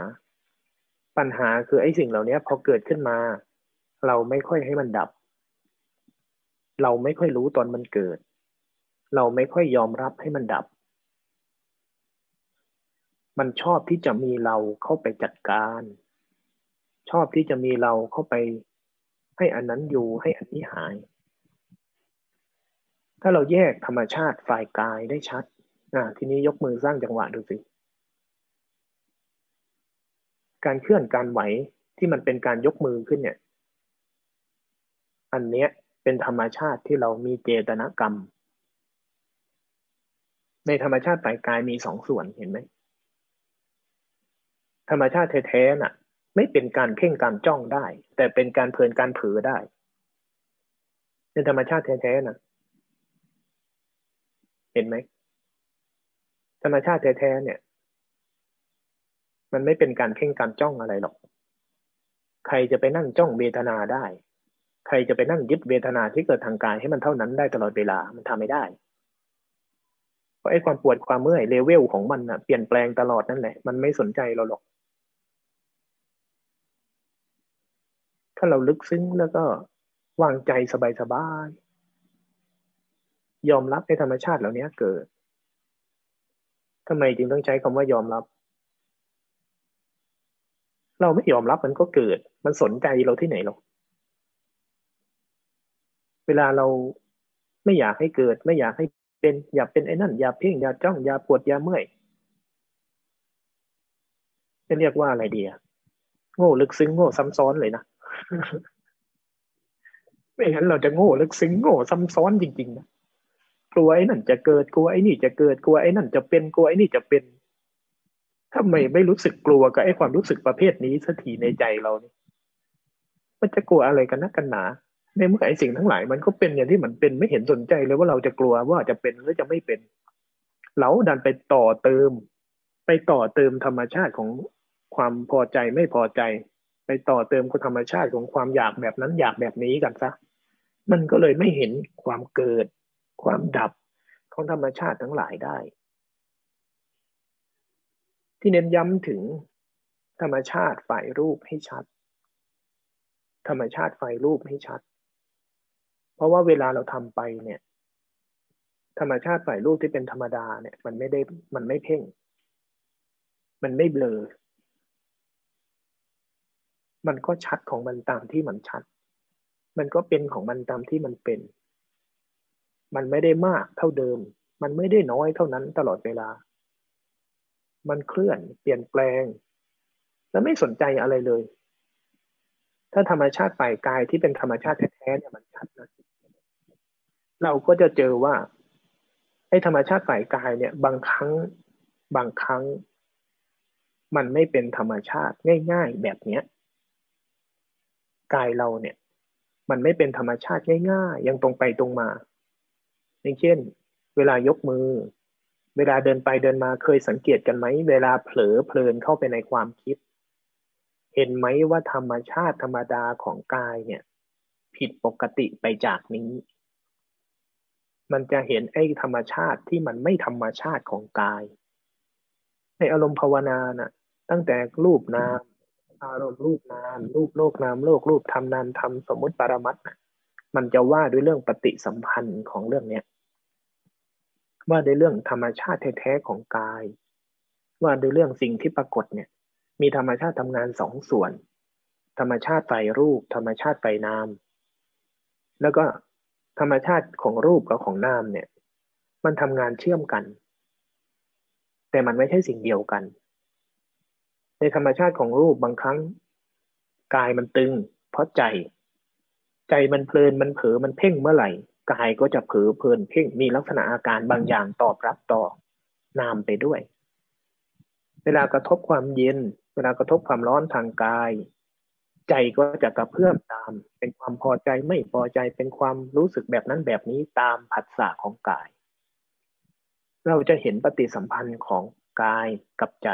ปัญหาคือไอ้สิ่งเหล่านี้พอเกิดขึ้นมา เราไม่ค่อยให้มันดับ เราไม่ค่อยรู้ตอนมันเกิด เราไม่ค่อยยอมรับให้มันดับ มันชอบที่จะมีเราเข้าไปจัดการ ชอบที่จะมีเราเข้าไป ให้อันนั้นอยู่ให้อันนี้หาย ถ้าเราแยกธรรมชาติฝ่ายกายได้ชัดอ่าทีนี้ยกมือสร้างจังหวะดูสิ การเคลื่อนการไหวที่มันเป็นการยกมือขึ้นเนี่ย อันเนี้ยเป็นธรรมชาติที่เรามีเจตนากรรม ในธรรมชาติฝ่ายกายมีสองส่วนเห็นไหมธรรมชาติแท้ๆน่ะ ไม่เป็นการเพ่งการจ้องได้ แต่เป็นการเพลินการเผลอได้ในธรรมชาติแท้ๆน่ะ เห็นไหมธรรมชาติแท้ๆเนี่ย มันไม่เป็นการเพ่งการจ้องอะไรหรอก ใครจะไปนั่งจ้องเวทนาได้ ใครจะไปนั่งยึดเวทนาที่เกิดทางกายให้มันเท่านั้นได้ตลอดเวลามันทำไม่ได้ เพราะไอ้ความปวดความเมื่อยเลเวลของมันอะเปลี่ยนแปลงตลอดนั่นแหละ มันไม่สนใจเราหรอก ถ้าเราลึกซึ้งแล้วก็วางใจสบายๆยอมรับในธรรมชาติเหล่านี้เกิดทำไมจึงต้องใช้คำว่ายอมรับ เราไม่ยอมรับมันก็เกิด มันสนใจเราที่ไหนหรอกเวลาเราไม่อยากให้เกิด ไม่อยากให้ เป็นอย่าเป็นไอ้นั่นอย่าเพ่งอย่าจ้องอย่าปวดอย่าเมื่อยจะเรียกว่าอะไรดีอะโง่ลึกซึ้งโง่ซ้ำซ้อนเลยนะไม่งั้นเราจะโง่ลึกซึ้งโง่ซ้ำซ้อนจริงๆนะกลัวไอ้นั่นจะเกิดกลัวไอ้นี่จะเกิดกลัวไอ้นั่นจะเป็นกลัวไอ้นี่จะเป็นถ้าไม่ไม่รู้สึกกลัวกับไอ้ความรู้สึกประเภทนี้สักทีในใจเราเนี่ยมันจะกลัวอะไรกันนักกันหนา ในเมื่อไอ้สิ่งทั้งหลายมันก็เป็นอย่างที่มันเป็นไม่เห็นสนใจเลยว่าเราจะกลัวว่าจะเป็นหรือจะไม่เป็น เราดันไปต่อเติม ไปต่อเติมธรรมชาติของความพอใจไม่พอใจ ไปต่อเติมกับธรรมชาติของความอยากแบบนั้นอยากแบบนี้กันซะมันก็เลยไม่เห็นความเกิด ความดับของธรรมชาติทั้งหลายได้ ที่เน้นย้ำถึงธรรมชาติฝ่ายรูปให้ชัด ธรรมชาติฝ่ายรูปให้ชัด เพราะว่าเวลาเราทำไปเนี่ย ธรรมชาติฝ่ายรูปที่เป็นธรรมดาเนี่ย มันไม่ได้มันไม่เพ่ง มันไม่เบลอ มันก็ชัดของมันตามที่มันชัด มันก็เป็นของมันตามที่มันเป็น มันไม่ได้มากเท่าเดิม มันไม่ได้น้อยเท่านั้นตลอดเวลา มันเคลื่อนเปลี่ยนแปลง และไม่สนใจอะไรเลย ถ้าธรรมชาติฝ่ายกายที่เป็นธรรมชาติแท้ๆเนี่ยมันชัดนะเราก็จะเจอว่าไอ้ธรรมชาติฝ่ายกายเนี่ย บางครั้งบางครั้ง มันไม่เป็นธรรมชาติง่าย ๆ แบบเนี้ยกายเราเนี่ย มันไม่เป็นธรรมชาติง่าย ๆ ยังตรงไปตรงมาอย่างเช่น เวลายกมือ เวลาเดินไปเดินมาเคยสังเกตกันไหม เวลาเผลอเพลินเข้าไปในความคิด เห็นไหมว่าธรรมชาติธรรมดาของกายเนี่ย ผิดปกติไปจากนี้ มันจะเห็นไอ้ธรรมชาติที่มันไม่ธรรมชาติของกาย ในอารมณ์ภาวนานะ่ะ ตั้งแต่รูปนามอารมณ์รูปนามรูปโลกนามโลกรูปทำนามทำสมมติปรมัตนะมันจะว่าด้วยเรื่องปฏิสัมพันธ์ของเรื่องเนี้ยว่าด้วยเรื่องธรรมชาติแท้ๆของกาย ว่าด้วยเรื่องสิ่งที่ปรากฏเนี่ย มีธรรมชาติทำงานสองส่วน ธรรมชาติไฟรูป ธรรมชาติไฟนาม แล้วก็ธรรมชาติของรูปกับของนามเนี่ย มันทำงานเชื่อมกัน แต่มันไม่ใช่สิ่งเดียวกัน ในธรรมชาติของรูปบางครั้งกายมันตึง เพราะใจ ใจมันเพลินมันเผลอมันเพ่งเมื่อไหร่กายก็จะเผลอเพลินเพ่งมีลักษณะอาการบางอย่างตอบรับต่อนามไปด้วย เวลากระทบความเย็น เวลากระทบความร้อนทางกาย ใจก็จะกระเพื่อมตาม เป็นความพอใจไม่พอใจเป็นความรู้สึกแบบนั้นแบบนี้ตามผัสสะของกาย เราจะเห็นปฏิสัมพันธ์ของกายกับใจ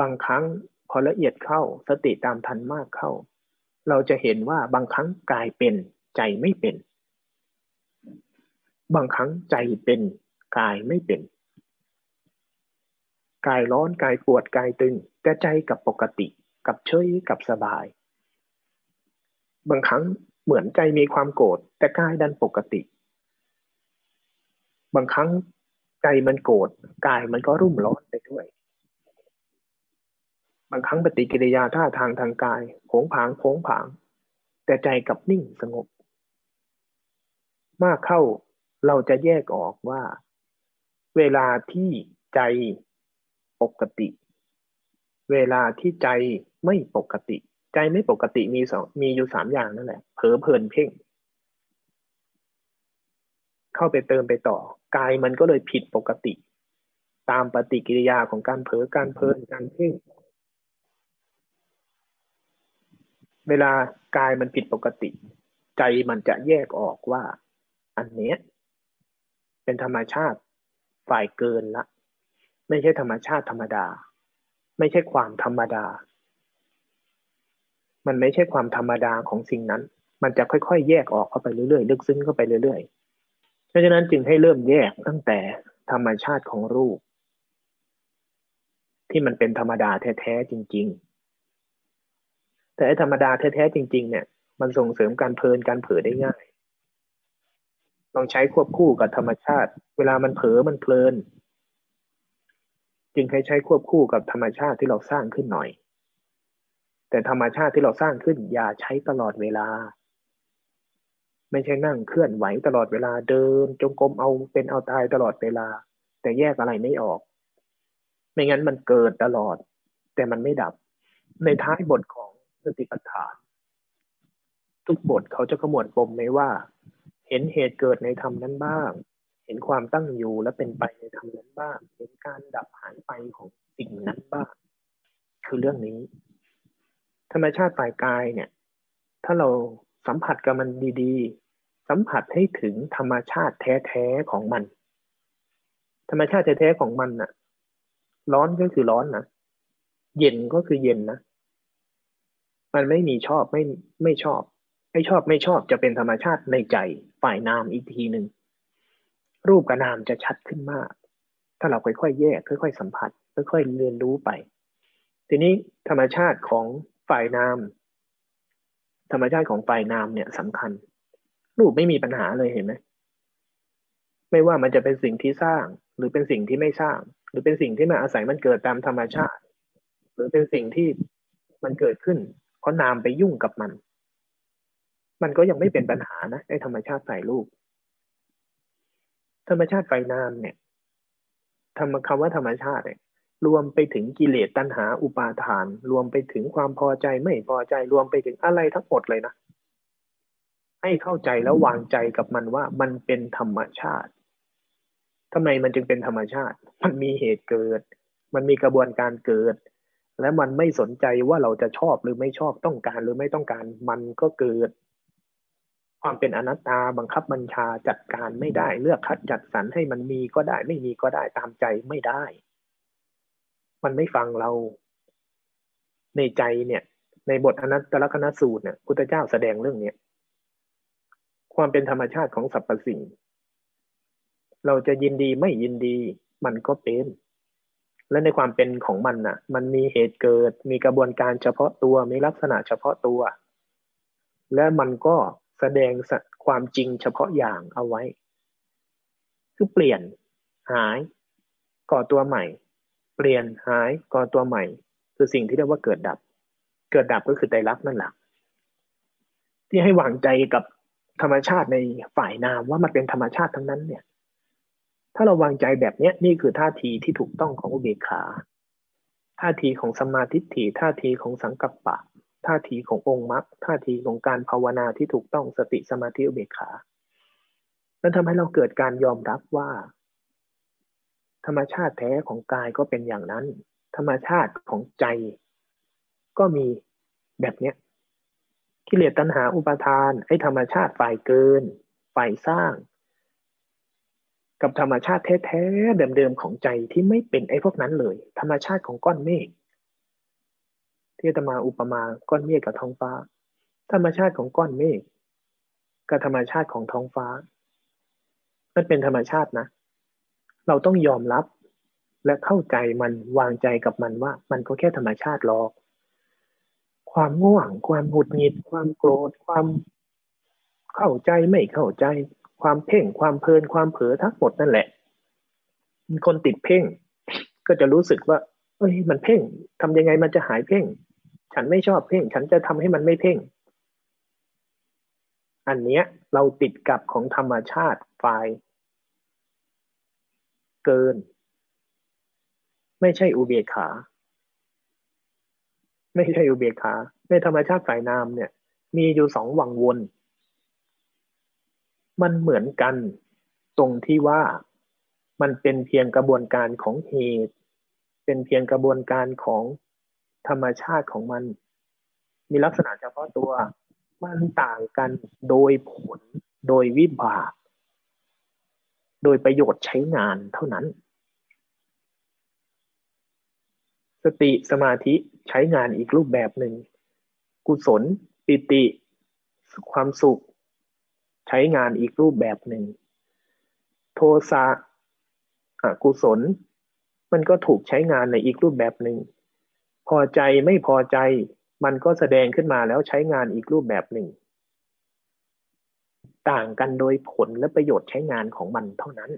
บางครั้งพอละเอียดเข้าสติตามทันมากเข้า เราจะเห็นว่าบางครั้งกายเป็นใจไม่เป็น บางครั้งใจเป็นกายไม่เป็น กายร้อนกายปวดกายตึง แต่ใจกับปกติกับเฉยกับสบาย บางครั้งเหมือนใจมีความโกรธแต่กายดันปกติ บางครั้งใจมันโกรธกายมันก็รุ่มร้อนไปด้วย บางครั้งปฏิกิริยาท่าทางทางกายโผงผางโผงผาง แต่ใจกับนิ่งสงบ มากเข้าเราจะแยกออกว่า เวลาที่ใจ ปกติ เวลาที่ใจไม่ปกติ ใจไม่ปกติมีสองมีอยู่สามอย่างนั่นแหละเผลอเพลินเพ่ง เข้าไปเติมไปต่อกายมันก็เลยผิดปกติ ตามปฏิกิริยาของการเผลอการเพลินการเพ่ง เวลากายมันผิดปกติ ใจมันจะแยกออกว่า อันเนี้ยเป็นธรรมชาติฝ่ายเกินละ ไม่ใช่ธรรมชาติธรรมดา ไม่ใช่ความธรรมดา มันไม่ใช่ความธรรมดาของสิ่งนั้น มันจะค่อยๆ แยกออกเข้าไปเรื่อยๆลึกซึ้งเข้าไปเรื่อยๆ เพราะฉะนั้นจึงให้เริ่มแยกตั้งแต่ธรรมชาติของรูป ที่มันเป็นธรรมดาแท้ๆจริง ๆ แต่ธรรมดาแท้ๆจริง ๆ เนี่ย มันส่งเสริมการเพลินการเผลอได้ง่ายลองใช้ควบคู่กับธรรมชาติ เวลามันเผลอมันเพลิน จึงให้ใช้ควบคู่กับธรรมชาติที่เราสร้างขึ้นหน่อย แต่ธรรมชาติที่เราสร้างขึ้นอย่าใช้ตลอดเวลา ไม่ใช่นั่งเคลื่อนไหวตลอดเวลาเดิน จงกรมเอาเป็นเอาตายตลอดเวลา แต่แยกอะไรไม่ออก ไม่งั้นมันเกิดตลอด แต่มันไม่ดับ ในท้ายบทของสติปัฏฐาน ทุกบทเขาจะขมวดปมไหมว่า เห็นเหตุเกิดในธรรมนั้นบ้าง เห็นความตั้งอยู่และเป็นไปในธรรมนั้นบ้างเห็นการดับหายไปของสิ่งนั้นบ้างคือเรื่องนี้ ธรรมชาติฝ่ายกายเนี่ย ถ้าเราสัมผัสกับมันดีๆ สัมผัสให้ถึงธรรมชาติแท้ๆของมัน ธรรมชาติแท้ๆของมันน่ะ ร้อนก็คือร้อนนะเย็นก็คือเย็นนะมันไม่มีชอบไม่ไม่ชอบ ไม่ชอบไม่ชอบจะเป็นธรรมชาติในใจฝ่ายนามอีกทีหนึ่ง รูปกับนามจะชัดขึ้นมาก ถ้าเราค่อยๆแยก ค่อย ๆ สัมผัส ค่อย ๆ เรียนรู้ไป ทีนี้ธรรมชาติของฝ่ายนาม ธรรมชาติของฝ่ายนามเนี่ยสำคัญ รูปไม่มีปัญหาเลยเห็นไหมไม่ว่ามันจะเป็นสิ่งที่สร้าง หรือเป็นสิ่งที่ไม่สร้าง หรือเป็นสิ่งที่มาอาศัยมันเกิดตามธรรมชาติ หรือเป็นสิ่งที่มันเกิดขึ้น เพราะนามไปยุ่งกับมัน มันก็ยังไม่เป็นปัญหานะในธรรมชาติฝ่ายรูป ธรรมชาติฝ่ายนามเนี่ยธรรมคำว่าธรรมชาติเนี่ยรวมไปถึงกิเลสตัณหาอุปาทาน รวมไปถึงความพอใจไม่พอใจรวมไปถึงอะไรทั้งหมดเลยนะให้เข้าใจแล้ววางใจกับมันว่ามันเป็นธรรมชาติทำไมมันจึงเป็นธรรมชาติ มันมีเหตุเกิด มันมีกระบวนการเกิด และมันไม่สนใจว่าเราจะชอบหรือไม่ชอบต้องการหรือไม่ต้องการ มันก็เกิด ความเป็นอนัตตาบังคับบัญชาจัดการไม่ได้ เลือกคัดจัดสรรให้มันมีก็ได้ ไม่มีก็ได้ตามใจไม่ได้ มันไม่ฟังเราในใจเนี่ย ในบทอนัตตลกนสูตรเนี่ยพุทธเจ้าแสดงเรื่องเนี้ยความเป็นธรรมชาติของสรรพสิ่ง เราจะยินดีไม่ยินดี มันก็เป็น และในความเป็นของมันน่ะ มันมีเหตุเกิด มีกระบวนการเฉพาะตัวมีลักษณะเฉพาะตัว และมันก็ แสดงความจริงเฉพาะอย่างเอาไว้ คือเปลี่ยน หาย ก่อตัวใหม่ เปลี่ยนหาย ก่อตัวใหม่ คือสิ่งที่เรียกว่าเกิดดับ เกิดดับก็คือไตรลักษณ์นั่นแหละที่ให้วางใจกับธรรมชาติในฝ่ายนามว่ามันเป็นธรรมชาติทั้งนั้นเนี่ย ถ้าเราวางใจแบบเนี้ยนี่คือท่าทีที่ถูกต้องของอุเบกขา ท่าทีของสมาธิฏฐิท่าทีของสังกัปปะ ท่าทีขององค์มรรคท่าทีของการภาวนาที่ถูกต้องสติสมาธิอุเบกขาแล้วทำให้เราเกิดการยอมรับว่า ธรรมชาติแท้ของกายก็เป็นอย่างนั้น ธรรมชาติของใจ ก็มีแบบเนี้ยกิเลสตัณหาอุปาทาน ไอ้ธรรมชาติฝ่ายเกิน ฝ่ายสร้าง กับธรรมชาติแท้ๆเดิมๆของใจที่ไม่เป็นไอ้พวกนั้นเลย ธรรมชาติของก้อนเมฆ ที่จะมาอุปมาก้อนเมฆกับท้องฟ้า ธรรมชาติของก้อนเมฆกับธรรมชาติของท้องฟ้า มันเป็นธรรมชาตินะ เราต้องยอมรับและเข้าใจมันวางใจกับมันว่า มันก็แค่ธรรมชาติหรอก ความง่วง ความหงุดหงิด ความโกรธ ความเข้าใจไม่เข้าใจ ความเพ่ง ความเพลิน ความเผลอทั้งหมดนั่นแหละ คนติดเพ่ง ก็จะรู้สึกว่า เอ้ย มันเพ่งทำยังไงมันจะหายเพ่ง ฉันไม่ชอบเพ่ง ฉันจะทำให้มันไม่เพ่ง อันเนี้ยเราติดกับของธรรมชาติฝ่ายเกิน ไม่ใช่อุเบกขา ไม่ใช่อุเบกขา ในธรรมชาติฝ่ายนามเนี่ย มีอยู่สองวังวน มันเหมือนกันตรงที่ว่ามันเป็นเพียงกระบวนการของเหตุ เป็นเพียงกระบวนการของ ธรรมชาติของมัน มีลักษณะเฉพาะตัว มันต่างกันโดยผล โดยวิบาก โดยประโยชน์ใช้งานเท่านั้น สติสมาธิใช้งานอีกรูปแบบหนึ่ง กุศล ปิติ ความสุข ใช้งานอีกรูปแบบหนึ่ง โทสะอกุศล มันก็ถูกใช้งานในอีกรูปแบบหนึ่ง พอใจไม่พอใจ มันก็แสดงขึ้นมาแล้วใช้งานอีกรูปแบบหนึ่ง ต่างกันโดยผลและประโยชน์ใช้งานของมันเท่านั้น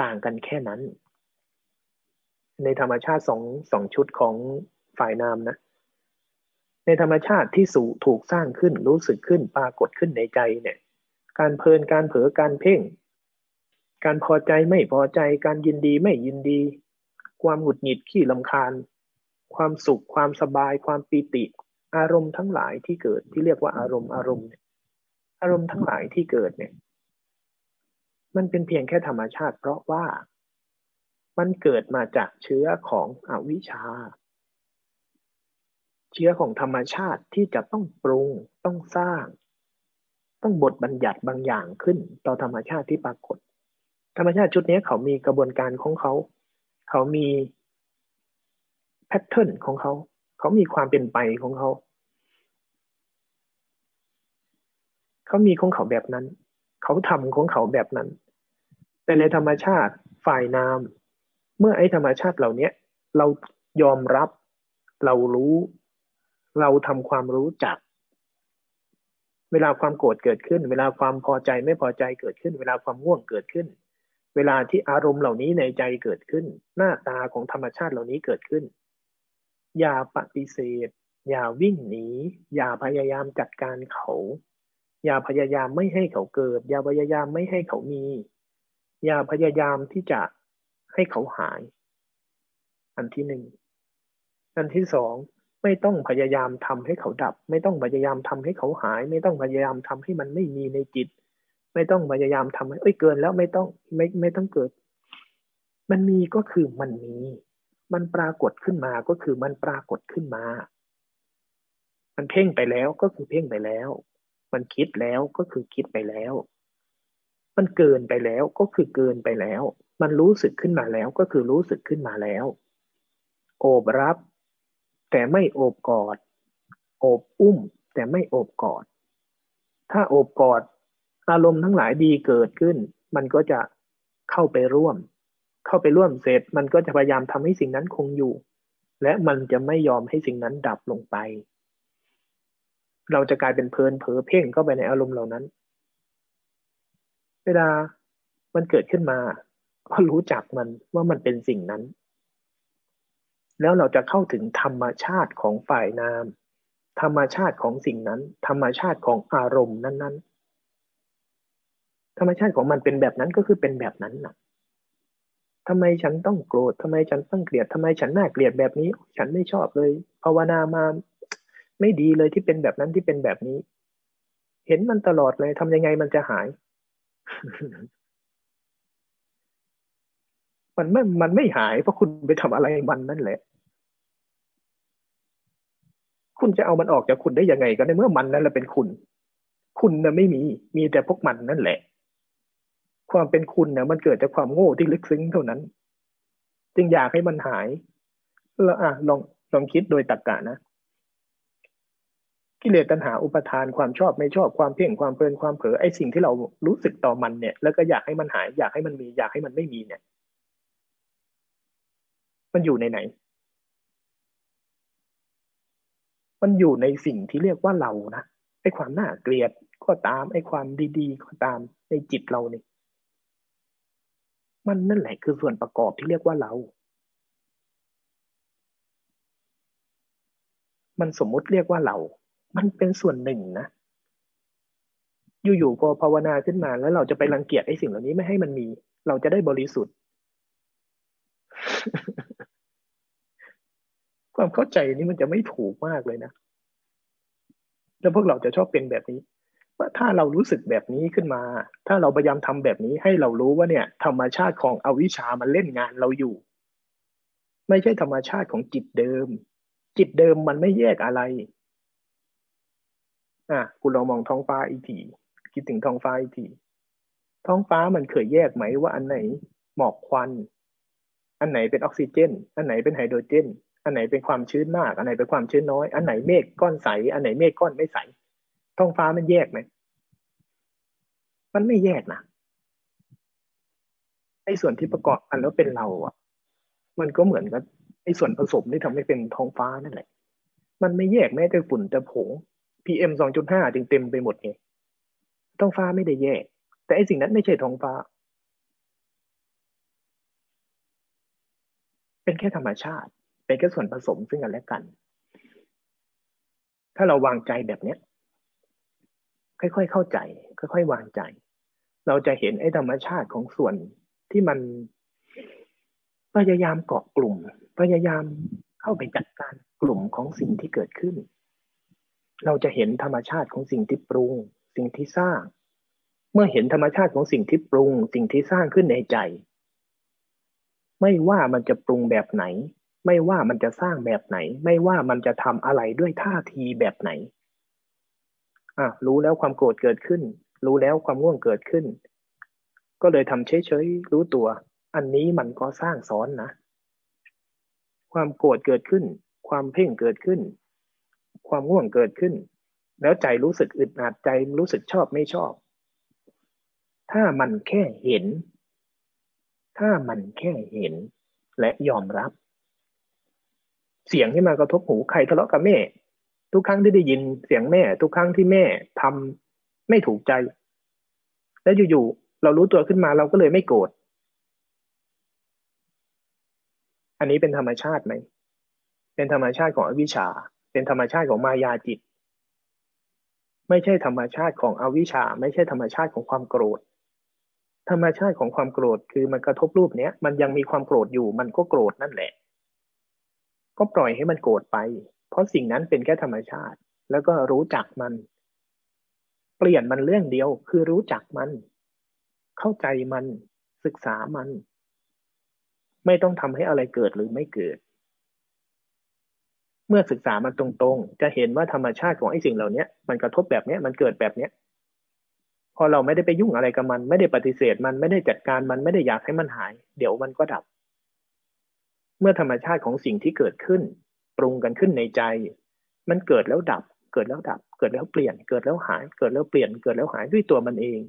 ต่างกันแค่นั้น ในธรรมชาติสองสองชุดของฝ่ายนามนะในธรรมชาติที่สูถูกสร้างขึ้นรู้สึกขึ้นปรากฏขึ้นในใจเนี่ย การเพลินการเผลอการเพ่ง การพอใจไม่พอใจการยินดีไม่ยินดี ความหงุดหงิดขี้ลำคาญ ความสุขความสบาย ความปีติ อารมณ์ทั้งหลายที่เกิดที่เรียกว่าอารมณ์อารมณ์อารมณ์ทั้งหลายที่เกิดเนี่ย มันเป็นเพียงแค่ธรรมชาติ เพราะว่ามันเกิดมาจากเชื้อของอวิชชา เชื้อของธรรมชาติที่จะต้องปรุงต้องสร้าง ต้องบทบัญญัติบางอย่างขึ้น ต่อธรรมชาติที่ปรากฏ ธรรมชาติชุดนี้เขามีกระบวนการของเขา เขามีแพทเทิร์นของเขา เขามีความเป็นไปของเขา เขามีของเขาแบบนั้น เขาทำของเขาแบบนั้น แต่ในธรรมชาติฝ่ายนาม เมื่อไอ้ธรรมชาติเหล่านี้เรายอมรับ เรารู้ เราทำความรู้จักเวลาความโกรธเกิดขึ้น เวลาความพอใจไม่พอใจเกิดขึ้น เวลาความง่วงเกิดขึ้น เวลาที่อารมณ์เหล่านี้ในใจเกิดขึ้น หน้าตาของธรรมชาติเหล่านี้เกิดขึ้น อย่าปฏิเสธ อย่าวิ่งหนี อย่าพยายามจัดการเขา อย่าพยายามไม่ให้เขาเกิด อย่าพยายามไม่ให้เขามี อย่าพยายามที่จะให้เขาหาย อันที่หนึ่งอันที่สองไม่ต้องพยายามทำให้เขาดับ ไม่ต้องพยายามทำให้เขาหาย ไม่ต้องพยายามทำให้มันไม่มีในจิต ไม่ต้องพยายามทำให้เอ้ยเกินแล้วไม่ต้องไม่ไม่ต้องเกิด มันมีก็คือมันมี มันปรากฏขึ้นมาก็คือมันปรากฏขึ้นมา มันเพ่งไปแล้วก็คือเพ่งไปแล้ว มันคิดแล้วก็คือคิดไปแล้ว มันเกินไปแล้วก็คือเกินไปแล้ว มันรู้สึกขึ้นมาแล้วก็คือรู้สึกขึ้นมาแล้ว โอบรับ แต่ไม่โอบกอด โอบอุ้ม แต่ไม่โอบกอด ถ้าโอบกอด อารมณ์ทั้งหลายดีเกิดขึ้น มันก็จะเข้าไปร่วม เข้าไปร่วมเสร็จ มันก็จะพยายามทำให้สิ่งนั้นคงอยู่ และมันจะไม่ยอมให้สิ่งนั้นดับลงไป เราจะกลายเป็นเพลินเผลอเพ่งเข้าไปในอารมณ์เหล่านั้น เวลามันเกิดขึ้นมา ก็รู้จักมันว่ามันเป็นสิ่งนั้น แล้วเราจะเข้าถึงธรรมชาติของฝ่ายนาม ธรรมชาติของสิ่งนั้น ธรรมชาติของอารมณ์นั้นๆ รรมชาติของมันเป็นแบบนั้นก็คือเป็นแบบนั้นนะทำไมฉันต้องโกรธทำไมฉันต้องเกลียดทำไมฉันน่าเกลียดแบบนี้ ฉันไม่ชอบเลยภาวนามา ไม่ดีเลยที่เป็นแบบนั้นที่เป็นแบบนี้ เห็นมันตลอดเลยทำยังไงมันจะหาย มันไม่ มันไม่หายเพราะคุณไปทำอะไรมันนั่นแหละ คุณจะเอามันออกจากคุณได้ยังไง ก็ในเมื่อมันนั่นแหละเป็นคุณ คุณน่ะไม่มี มีแต่พวกมันนั่นแหละ ความเป็นคุณเนี่ยมันเกิดจากความโง่ที่ลึกซึ้งเท่านั้น จึงอยากให้มันหาย แล้วอะลองลองคิดโดยตรรกกะนะกิเลสตัณหาอุปทานความชอบไม่ชอบความเพ่งความเพลินความเผลอไอ้สิ่งที่เรารู้สึกต่อมันเนี่ย แล้วก็อยากให้มันหาย อยากให้มันมี อยากให้มันไม่มีเนี่ย มันอยู่ในไหน มันอยู่ในสิ่งที่เรียกว่าเรานะไอ้ความน่าเกลียดก็ตามไอ้ความดี ๆ ก็ตามในจิตเราเนี่ย มันนั่นแหละคือส่วนประกอบที่เรียกว่าเรา มันสมมุติเรียกว่าเรา มันเป็นส่วนหนึ่งนะ อยู่ๆพอภาวนาขึ้นมาแล้วเราจะไปรังเกียจไอ้สิ่งเหล่านี้ไม่ให้มันมี เราจะได้บริสุทธิ์ ความเข้าใจนี้มันจะไม่ถูกมากเลยนะ แล้วพวกเราจะชอบเป็นแบบนี้ ว่าถ้าเรารู้สึกแบบนี้ขึ้นมา ถ้าเราพยายามทำแบบนี้ให้เรารู้ว่าเนี่ย ธรรมชาติของอวิชามันเล่นงานเราอยู่ ไม่ใช่ธรรมชาติของจิตเดิม จิตเดิมมันไม่แยกอะไร อะคุณลองมองท้องฟ้าอีกทีคิดถึงท้องฟ้าอีกทีท้องฟ้ามันเคยแยกไหมว่าอันไหนหมอกควัน อันไหนเป็นออกซิเจน อันไหนเป็นไฮโดรเจน อันไหนเป็นความชื้นมาก อันไหนเป็นความชื้นน้อย อันไหนเมฆก้อนใส อันไหนเมฆก้อนไม่ใส ท้องฟ้ามันแยกไหมมันไม่แยกนะไอ้ส่วนที่ประกอบกันแล้วเป็นเราอะ มันก็เหมือนกับไอ้ส่วนผสมที่ทำให้เป็นท้องฟ้านั่นแหละ มันไม่แยกแม้แต่ฝุ่นแต่ผง PM สองจุดห้าจึงเต็มไปหมดไงท้องฟ้าไม่ได้แยก แต่ไอ้สิ่งนั้นไม่ใช่ท้องฟ้า เป็นแค่ธรรมชาติ เป็นแค่ส่วนผสมซึ่งกันและกัน ถ้าเราวางใจแบบเนี้ย ค่อยๆเข้าใจ ค่อยๆวางใจ เราจะเห็นไอ้ธรรมชาติของส่วนที่มันพยายามเกาะกลุ่ม พยายามเข้าไปจัดการกลุ่มของสิ่งที่เกิดขึ้น เราจะเห็นธรรมชาติของสิ่งที่ปรุง สิ่งที่สร้าง เมื่อเห็นธรรมชาติของสิ่งที่ปรุง สิ่งที่สร้างขึ้นในใจ ไม่ว่ามันจะปรุงแบบไหน ไม่ว่ามันจะสร้างแบบไหน ไม่ว่ามันจะทำอะไรด้วยท่าทีแบบไหน อะรู้แล้วความโกรธเกิดขึ้น รู้แล้วความง่วงเกิดขึ้น ก็เลยทำเฉยๆรู้ตัว อันนี้มันก็สร้างซ้อนนะ ความโกรธเกิดขึ้น ความเพ่งเกิดขึ้น ความง่วงเกิดขึ้น แล้วใจรู้สึกอึดอัดใจรู้สึกชอบไม่ชอบ ถ้ามันแค่เห็น ถ้ามันแค่เห็นและยอมรับ เสียงที่มากระทบหูใครทะเลาะกับแม่ ทุกครั้งที่ได้ยินเสียงแม่ ทุกครั้งที่แม่ทำไม่ถูกใจ แล้วอยู่ๆเรารู้ตัวขึ้นมาเราก็เลยไม่โกรธอันนี้เป็นธรรมชาติไหมเป็นธรรมชาติของอวิชชา เป็นธรรมชาติของมายาจิต ไม่ใช่ธรรมชาติของอวิชชา ไม่ใช่ธรรมชาติของความโกรธ ธรรมชาติของความโกรธคือมันกระทบรูปเนี้ย มันยังมีความโกรธอยู่ มันก็โกรธนั่นแหละ ก็ปล่อยให้มันโกรธไป เพราะสิ่งนั้นเป็นแค่ธรรมชาติ แล้วก็รู้จักมัน เปลี่ยนมันเรื่องเดียว คือรู้จักมัน เข้าใจมันศึกษามัน ไม่ต้องทำให้อะไรเกิดหรือไม่เกิด เมื่อศึกษามันตรงๆ จะเห็นว่าธรรมชาติของไอ้สิ่งเหล่านี้มันกระทบแบบนี้มันเกิดแบบนี้พอเราไม่ได้ไปยุ่งอะไรกับมัน ไม่ได้ปฏิเสธมันไม่ได้จัดการมันไม่ได้อยากให้มันหาย เดี๋ยวมันก็ดับ เมื่อธรรมชาติของสิ่งที่เกิดขึ้น ปรุงกันขึ้นในใจ มันเกิดแล้วดับ เกิดแล้วดับ เกิดแล้วเปลี่ยน เกิดแล้วหาย เกิดแล้วเปลี่ยน เกิดแล้วหายด้วยตัวมันเอง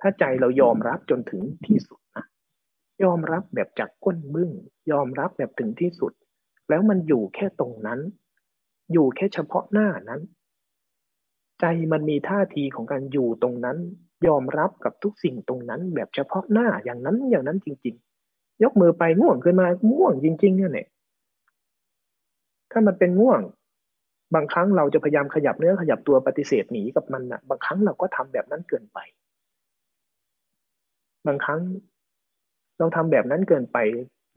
ถ้าใจเรายอมรับจนถึงที่สุดนะยอมรับแบบจากก้นบึ้ง ยอมรับแบบถึงที่สุด แล้วมันอยู่แค่ตรงนั้น อยู่แค่เฉพาะหน้านั้น ใจมันมีท่าทีของการอยู่ตรงนั้น ยอมรับกับทุกสิ่งตรงนั้น แบบเฉพาะหน้าอย่างนั้นอย่างนั้นจริง ๆ ยกมือไปง่วงขึ้นมาง่วงจริงๆเนี่ย ถ้ามันเป็นง่วง บางครั้งเราจะพยายามขยับเนื้อขยับตัวปฏิเสธหนีกับมันนะบางครั้งเราก็ทำแบบนั้นเกินไป บางครั้งเราทำแบบนั้นเกินไป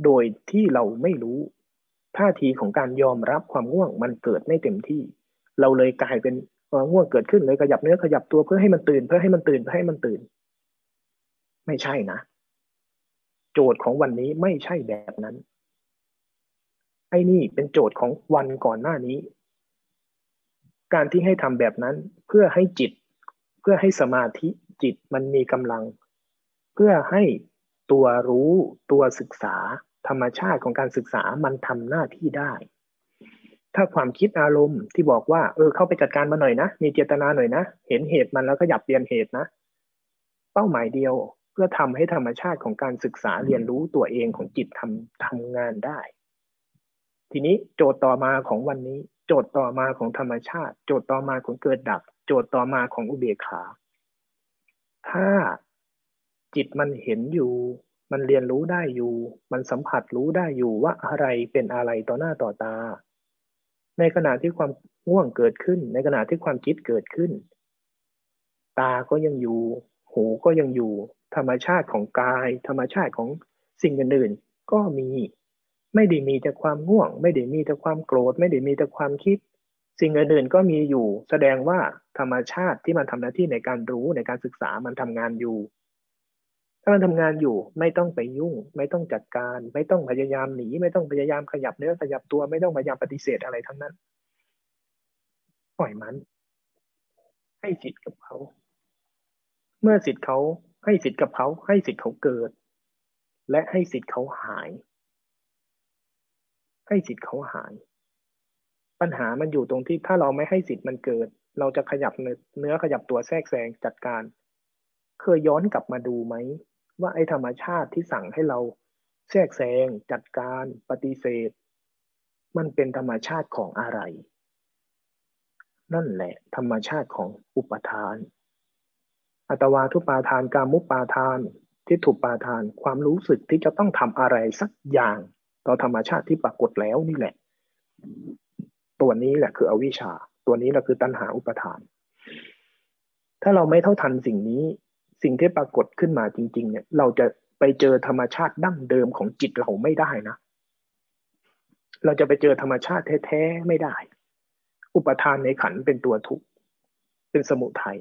โดยที่เราไม่รู้ท่าทีของการยอมรับความง่วงมันเกิดไม่เต็มที่ เราเลยกลายเป็นง่วงเกิดขึ้นเลยขยับเนื้อขยับตัวเพื่อให้มันตื่นเพื่อให้มันตื่นเพื่อให้มันตื่น ไม่ใช่นะ โจทย์ของวันนี้ไม่ใช่แบบนั้น ไอ้นี่เป็นโจทย์ของวันก่อนหน้านี้ การที่ให้ทำแบบนั้นเพื่อให้จิต เพื่อให้สมาธิจิตมันมีกำลัง เพื่อให้ตัวรู้ตัวศึกษา ธรรมชาติของการศึกษามันทำหน้าที่ได้ ถ้าความคิดอารมณ์ที่บอกว่า เออ เข้าไปจัดการมาหน่อยนะ มีเจตนาหน่อยนะ เห็นเหตุมันแล้วก็หยับเปลี่ยนเหตุนะ เป้าหมายเดียวเพื่อทำให้ธรรมชาติของการศึกษาเรียนรู้ตัวเองของจิตทำทำงานได้ ทีนี้โจทย์ต่อมาของวันนี้ โจทย์ต่อมาของธรรมชาติ โจทย์ต่อมาของเกิดดับ โจทย์ต่อมาของอุเบกขา ถ้าจิตมันเห็นอยู่ มันเรียนรู้ได้อยู่ มันสัมผัสรู้ได้อยู่ว่าอะไรเป็นอะไรต่อหน้าต่อตา ในขณะที่ความง่วงเกิดขึ้น ในขณะที่ความคิดเกิดขึ้น ตาก็ยังอยู่ หูก็ยังอยู่ ธรรมชาติของกาย ธรรมชาติของสิ่งอื่นๆก็มี ไม่ได้มีแต่ความง่วง ไม่ได้มีแต่ความโกรธ ไม่ได้มีแต่ความคิด สิ่งอื่นๆก็มีอยู่ แสดงว่าธรรมชาติที่มันทำหน้าที่ในการรู้ในการศึกษามันทำงานอยู่ ถ้ามันทำงานอยู่ไม่ต้องไปยุ่ง ไม่ต้องจัดการ ไม่ต้องพยายามหนีไม่ต้องพยายามขยับเนื้อขยับตัวไม่ต้องพยายามปฏิเสธอะไรทั้งนั้น ปล่อยมัน ให้สิทธิ์กับเขา เมื่อสิทธิ์เขาให้สิทธิ์กับเขา ให้สิทธิ์เขาเกิด และให้สิทธิ์เขาหาย ให้สิทธิ์เขาหาย ปัญหามันอยู่ตรงที่ถ้าเราไม่ให้สิทธิ์มันเกิด เราจะขยับเนื้อขยับตัวแทรกแซงจัดการ เคยย้อนกลับมาดูไหม ว่าไอ้ธรรมชาติที่สั่งให้เราแทรกแซงจัดการปฏิเสธ มันเป็นธรรมชาติของอะไร นั่นแหละ ธรรมชาติของอุปทาน อัตวาทุปาทาน กามุปาทาน ทิฏฐุปาทาน ความรู้สึกที่จะต้องทำอะไรสักอย่าง ต่อธรรมชาติที่ปรากฏแล้วนี่แหละ ตัวนี้แหละคืออวิชชา ตัวนี้แหละคือตัณหาอุปทาน ถ้าเราไม่เท่าทันสิ่งนี้ สิ่งที่ปรากฏขึ้นมาจริง ๆ เนี่ย เราจะไปเจอธรรมชาติดั้งเดิมของจิตเราไม่ได้นะ เราจะไปเจอธรรมชาติแท้ๆไม่ได้ อุปทานในขันเป็นตัวทุกข์ เป็นสมุทัย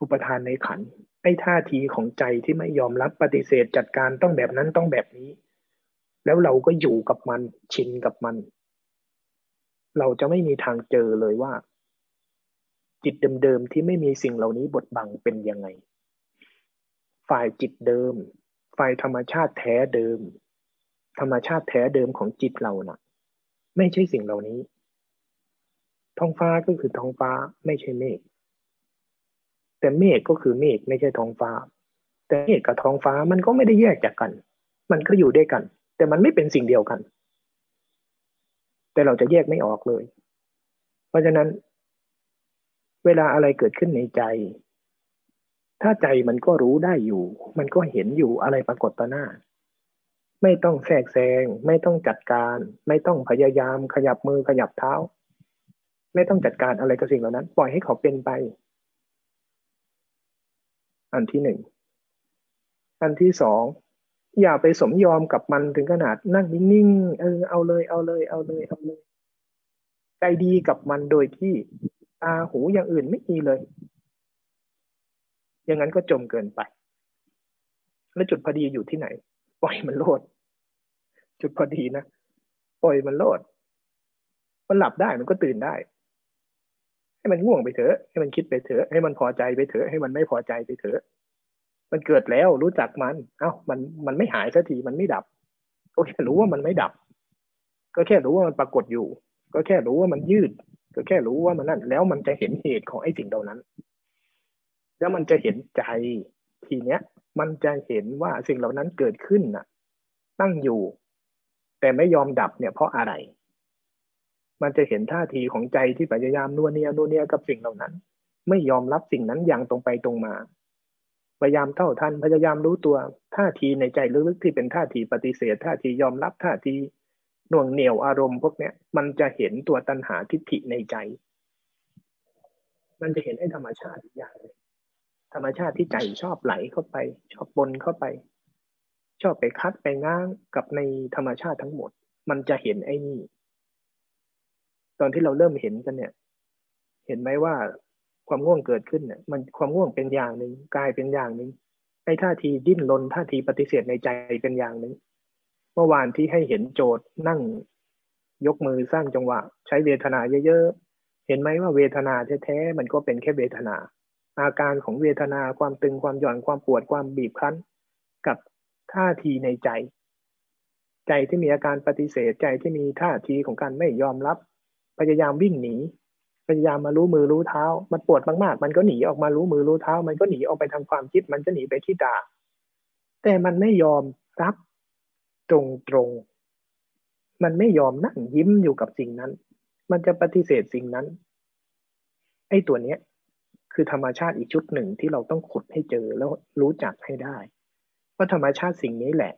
อุปทานในขัน ไอ้ท่าทีของใจที่ไม่ยอมรับปฏิเสธจัดการต้องแบบนั้นต้องแบบนี้ แล้วเราก็อยู่กับมันชินกับมัน เราจะไม่มีทางเจอเลยว่า จิตเดิมๆที่ไม่มีสิ่งเหล่านี้บดบังเป็นยังไง ฝ่ายจิตเดิม ฝ่ายธรรมชาติแท้เดิม ธรรมชาติแท้เดิมของจิตเรานะ่ะ ไม่ใช่สิ่งเหล่านี้ ท้องฟ้าก็คือท้องฟ้าไม่ใช่เมฆ แต่เมฆก็คือเมฆไม่ใช่ท้องฟ้า แต่เมฆกับท้องฟ้ามันก็ไม่ได้แยกจากกัน มันก็อยู่ด้วยกัน แต่มันไม่เป็นสิ่งเดียวกัน แต่เราจะแยกไม่ออกเลย เพราะฉะนั้น เวลาอะไรเกิดขึ้นในใจ ถ้าใจมันก็รู้ได้อยู่ มันก็เห็นอยู่อะไรปรากฏต่อหน้า ไม่ต้องแทรกแซง ไม่ต้องจัดการ ไม่ต้องพยายามขยับมือขยับเท้า ไม่ต้องจัดการอะไรกับสิ่งเหล่านั้น ปล่อยให้เขาเป็นไป อันที่หนึ่ง อันที่สองอย่าไปสมยอมกับมันถึงขนาดนั่งนิ่งๆเออเอาเลยเอาเลยเอาเลยเอาเลยใจดีกับมันโดยที่ตาหูอย่างอื่นไม่มีเลย อย่างนั้นก็จมเกินไป แล้วจุดพอดีอยู่ที่ไหน ปล่อยมันโลด จุดพอดีนะ ปล่อยมันโลด มันหลับได้มันก็ตื่นได้ ให้มันง่วงไปเถอะ ให้มันคิดไปเถอะ ให้มันพอใจไปเถอะ ให้มันไม่พอใจไปเถอะ มันเกิดแล้วรู้จักมัน เอา้า มัน มันไม่หายสักทีมันไม่ดับ ก็แค่รู้ว่ามันไม่ดับ ก็แค่รู้ว่ามันปรากฏอยู่ ก็แค่รู้ว่ามันยืด ก็แค่รู้ว่ามันนั่น แล้วมันจะเห็นเหตุของไอ้สิ่งเหล่านั้น แล้วมันจะเห็นใจ ทีเนี้ย มันจะเห็นว่าสิ่งเหล่านั้นเกิดขึ้นน่ะ ตั้งอยู่ แต่ไม่ยอมดับเนี่ยเพราะอะไร มันจะเห็นท่าทีของใจที่พยายามนัวเนียนัวเนียกับสิ่งเหล่านั้น ไม่ยอมรับสิ่งนั้นอย่างตรงไปตรงมา พยายามเท่าทันพยายามรู้ตัวท่าทีในใจลึกๆที่เป็นท่าทีปฏิเสธท่าทียอมรับท่าทีหน่วงเหนียวอารมณ์พวกเนี้ยมันจะเห็นตัวตัณหาทิฏฐิในใจ มันจะเห็นให้ธรรมชาติอย่างเลยธรรมชาติที่ใจชอบไหลเข้าไป ชอบบนเข้าไป ชอบไปคัดไปง้างกับในธรรมชาติทั้งหมด มันจะเห็นไอ้นี่ ตอนที่เราเริ่มเห็นกันเนี่ย เห็นไหมว่าความง่วงเกิดขึ้นเนี่ย มันความง่วงเป็นอย่างหนึ่งกายเป็นอย่างหนึ่งไอ้ท่าทีดิ้นรนท่าทีปฏิเสธในใจเป็นอย่างหนึ่งเมื่อวานที่ให้เห็นโจทย์นั่งยกมือสร้างจังหวะ ใช้เวทนาเยอะๆ เห็นไหมว่าเวทนาแท้ๆมันก็เป็นแค่เวทนา อาการของเวทนาความตึงความหย่อนความปวดความบีบคั้น กับท่าทีในใจ ใจที่มีอาการปฏิเสธใจที่มีท่าทีของการไม่ยอมรับ พยายามวิ่งหนีพยายามมารู้มือรู้เท้า มันปวดมากๆ มันก็หนีออกมารู้มือรู้เท้า มันก็หนีออกไปทางความคิด มันจะหนีไปที่ตา แต่มันไม่ยอมรับตรงตรง มันไม่ยอมนั่งยิ้มอยู่กับสิ่งนั้น มันจะปฏิเสธสิ่งนั้น ไอ้ตัวเนี้ย คือธรรมชาติอีกชุดหนึ่งที่เราต้องขุดให้เจอแล้วรู้จักให้ได้ว่าธรรมชาติสิ่งนี้แหละ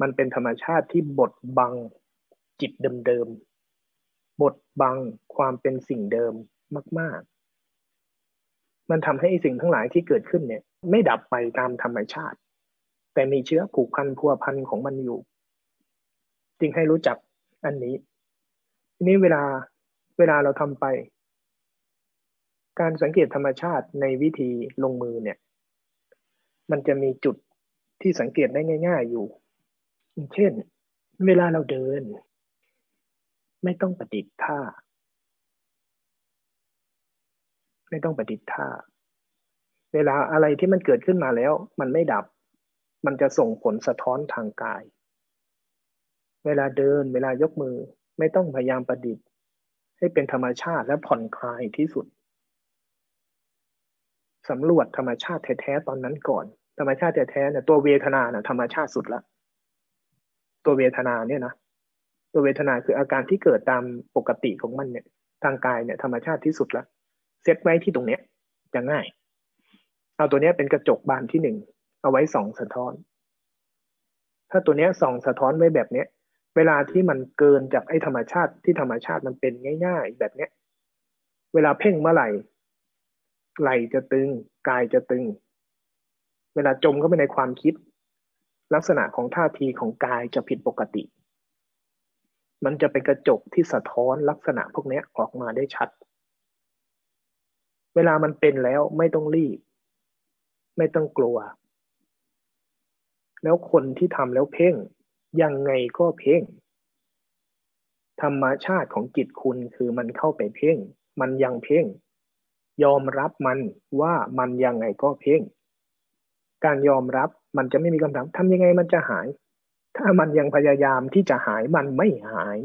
มันเป็นธรรมชาติที่บดบังจิตเดิม บดบังความเป็นสิ่งเดิมมาก ๆ มันทำให้สิ่งทั้งหลายที่เกิดขึ้นเนี่ย ไม่ดับไปตามธรรมชาติ แต่มีเชื้อผูกพันพัวพันของมันอยู่ จึงให้รู้จักอันนี้ทีนี้เวลาเวลาเราทำไป การสังเกตธรรมชาติในวิธีลงมือเนี่ย มันจะมีจุดที่สังเกตได้ง่าย ๆอยู่ เช่น เวลาเราเดิน ไม่ต้องประดิษฐ์ท่า ไม่ต้องประดิษฐ์ท่า เวลาอะไรที่มันเกิดขึ้นมาแล้ว มันไม่ดับ มันจะส่งผลสะท้อนทางกาย เวลาเดิน เวลายกมือ ไม่ต้องพยายามประดิษฐ์ ให้เป็นธรรมชาติและผ่อนคลายที่สุดสำรวจธรรมชาติแท้ๆตอนนั้นก่อน ธรรมชาติแท้ๆเนี่ยตัวเวทนาเนี่ยธรรมชาติสุดละ ตัวเวทนาเนี่ยนะ ตัวเวทนาคืออาการที่เกิดตามปกติของมันเนี่ยทางกายเนี่ยธรรมชาติที่สุดละเซตไว้ที่ตรงเนี้ยจะง่าย เอาตัวเนี้ยเป็นกระจกบานที่หนึ่งเอาไว้ส่องสะท้อน ถ้าตัวเนี้ยส่องสะท้อนไว้แบบเนี้ย เวลาที่มันเกินจากไอ้ธรรมชาติที่ธรรมชาติมันเป็นง่าย ๆ แบบเนี้ย เวลาเพ่งเมื่อไหร่ไหลจะตึง กายจะตึง เวลาจมเข้าไปในความคิด ลักษณะของท่าทีของกายจะผิดปกติ มันจะเป็นกระจกที่สะท้อนลักษณะพวกนี้ออกมาได้ชัด เวลามันเป็นแล้วไม่ต้องรีบ ไม่ต้องกลัว แล้วคนที่ทำแล้วเพ่ง ยังไงก็เพ่ง ธรรมชาติของจิตคุณคือมันเข้าไปเพ่ง มันยังเพ่ง ยอมรับมันว่ามันยังไงก็เพ่ง การยอมรับมันจะไม่มีคำถามทำยังไงมันจะหาย ถ้ามันยังพยายามที่จะหายมันไม่หาย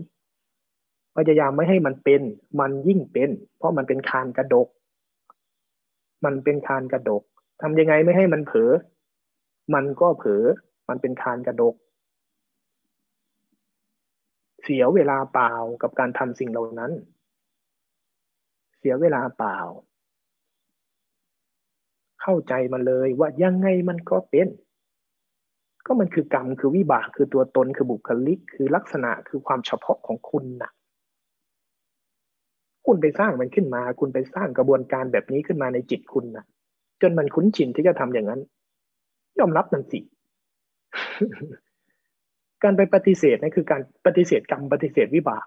พยายามไม่ให้มันเป็น มันยิ่งเป็น เพราะมันเป็นคานกระดก มันเป็นคานกระดกทำยังไงไม่ให้มันเผลอมันก็เผลอมันเป็นคานกระดก เสียเวลาเปล่ากับการทำสิ่งเหล่านั้น เสียเวลาเปล่า เข้าใจมันเลยว่ายังไงมันก็เป็น ก็มันคือกรรมคือวิบากคือตัวตนคือบุคลิก คือลักษณะคือความเฉพาะของคุณนะคุณไปสร้างมันขึ้นมา คุณไปสร้างกระบวนการแบบนี้ขึ้นมาในจิตคุณนะจนมันคุ้นชินที่จะทำอย่างนั้น ยอมรับมันสิการไปปฏิเสธนั่นคือการปฏิเสธกรรมปฏิเสธวิบาก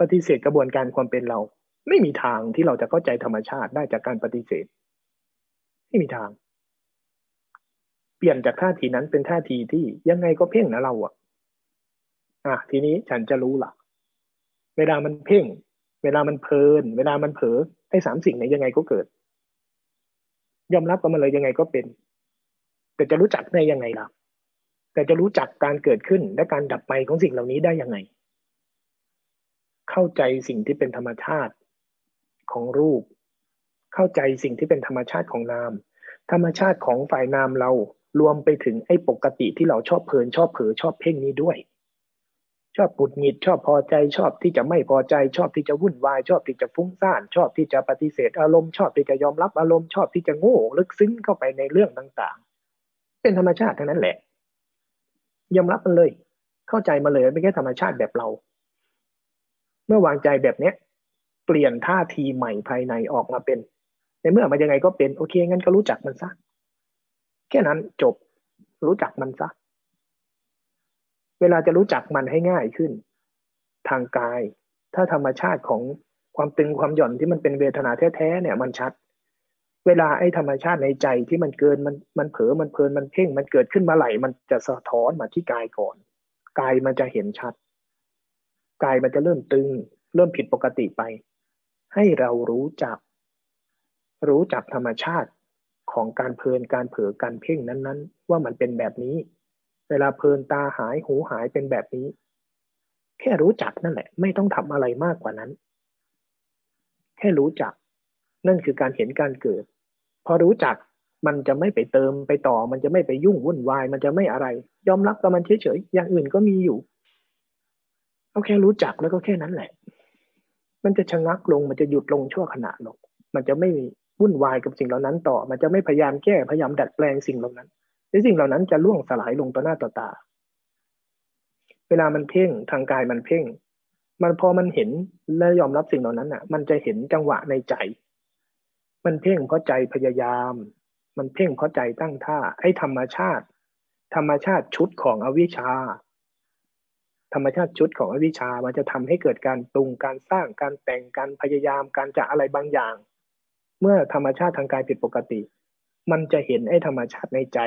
ปฏิเสธกระบวนการความเป็นเรา ไม่มีทางที่เราจะเข้าใจธรรมชาติได้จากการปฏิเสธ ไม่มีทาง ปลี่ยนจากท่าทีนั้นเป็นท่าทีที่ยังไงก็เพ่งนะเราอะอะทีนี้ฉันจะรู้ละเวลามันเพ่ง เวลามันเพลิน เวลามันเผลอไอ้สามสิ่งนี้ยังไงก็เกิด ยอมรับกับมันเลยยังไงก็เป็น แต่จะรู้จักได้ยังไงล่ะ แต่จะรู้จักการเกิดขึ้นและการดับไปของสิ่งเหล่านี้ได้ยังไง เข้าใจสิ่งที่เป็นธรรมชาติของรูป เข้าใจสิ่งที่เป็นธรรมชาติของนามธรรมชาติของฝ่ายนามเรา รวมไปถึงไอ้ปกติที่เราชอบเพลินชอบเผลอชอบเพ่งนี้ด้วย ชอบปุดหงิดชอบพอใจชอบที่จะไม่พอใจ ชอบที่จะวุ่นวาย ชอบที่จะฟุ้งซ่าน ชอบที่จะปฏิเสธอารมณ์ชอบที่จะยอมรับอารมณ์ชอบที่จะโง่ลึกซึ้งเข้าไปในเรื่องต่างๆ เป็นธรรมชาติทั้งนั้นแหละ ยอมรับมันเลย เข้าใจมาเลยไม่แค่ธรรมชาติแบบเรา เมื่อวางใจแบบเนี้ย เปลี่ยนท่าทีใหม่ภายในออกมาเป็นในเมื่อมันยังไงก็เป็นโอเคงั้นก็รู้จักมันซะ แค่นั้นจบรู้จักมันซะ เวลาจะรู้จักมันให้ง่ายขึ้น ทางกาย ถ้าธรรมชาติของความตึงความหย่อนที่มันเป็นเวทนาแท้ๆเนี่ย มันชัด เวลาไอ้ธรรมชาติในใจที่มันเกินมันมันเผลอมันเพลินมันเพ่ง มันเกิดขึ้นมาไหลมันจะสะท้อนมาที่กายก่อนกายมันจะเห็นชัดกายมันจะเริ่มตึง เริ่มผิดปกติไป ให้เรารู้จัก รู้จักธรรมชาติ ของการเพลินการเผลอการเพ่งนั้นๆ ว่ามันเป็นแบบนี้ เวลาเพลินตาหายหูหายเป็นแบบนี้ แค่รู้จักนั่นแหละ ไม่ต้องทำอะไรมากกว่านั้น แค่รู้จัก นั่นคือการเห็นการเกิด พอรู้จักมันจะไม่ไปเติมไปต่อ มันจะไม่ไปยุ่งวุ่นวาย มันจะไม่อะไร ยอมรับกับมันเฉยๆอย่างอื่นก็มีอยู่เอาแค่รู้จักแล้วก็แค่นั้นแหละ มันจะชะงักลง มันจะหยุดลงชั่วขณะลง มันจะไม่ วุ่นวายกับสิ่งเหล่านั้นต่อ มันจะไม่พยายามแก้พยายามดัดแปลงสิ่งเหล่านั้นและสิ่งเหล่านั้นจะล่วงสลายลงต่อหน้าต่อตา เวลามันเพ่งทางกายมันเพ่ง มันพอมันเห็นและยอมรับสิ่งเหล่านั้นอะ มันจะเห็นจังหวะในใจ มันเพ่งเพราะใจพยายาม มันเพ่งเพราะใจตั้งท่าไอ้ธรรมชาติ ธรรมชาติชุดของอวิชชาธรรมชาติชุดของอวิชชามันจะทำให้เกิดการปรุงการสร้างการแต่งการพยายามการจะอะไรบางอย่าง เมื่อธรรมชาติทางกายผิดปกติ มันจะเห็นไอ้ธรรมชาติในใจ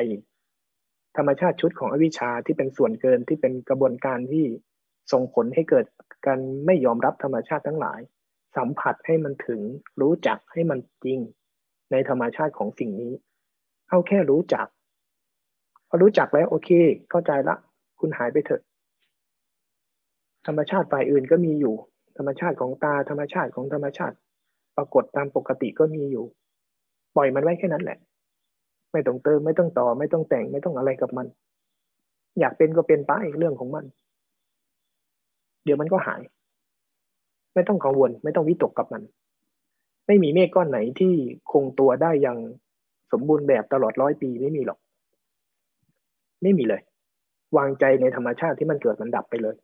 ธรรมชาติชุดของอวิชชาที่เป็นส่วนเกินที่เป็นกระบวนการที่ส่งผลให้เกิดการไม่ยอมรับธรรมชาติทั้งหลาย สัมผัสให้มันถึงรู้จักให้มันจริงในธรรมชาติของสิ่งนี้เอาแค่รู้จักพอรู้จักแล้วโอเค เข้าใจละ คุณหายไปเถอะ ธรรมชาติฝ่ายอื่นก็มีอยู่ ธรรมชาติของตาธรรมชาติของธรรมชาติ ปรากฏตามปกติก็มีอยู่ ปล่อยมันไว้แค่นั้นแหละ ไม่ต้องเติมไม่ต้องต่อ ไม่ต้องแต่งไม่ต้องอะไรกับมัน อยากเป็นก็เป็นไปเรื่องของมัน เดี๋ยวมันก็หาย ไม่ต้องกังวล ไม่ต้องวิตกกับมัน ไม่มีเมฆก้อนไหนที่คงตัวได้อย่างสมบูรณ์แบบตลอดร้อยปีไม่มีหรอก ไม่มีเลย วางใจในธรรมชาติที่มันเกิดมันดับไปเลย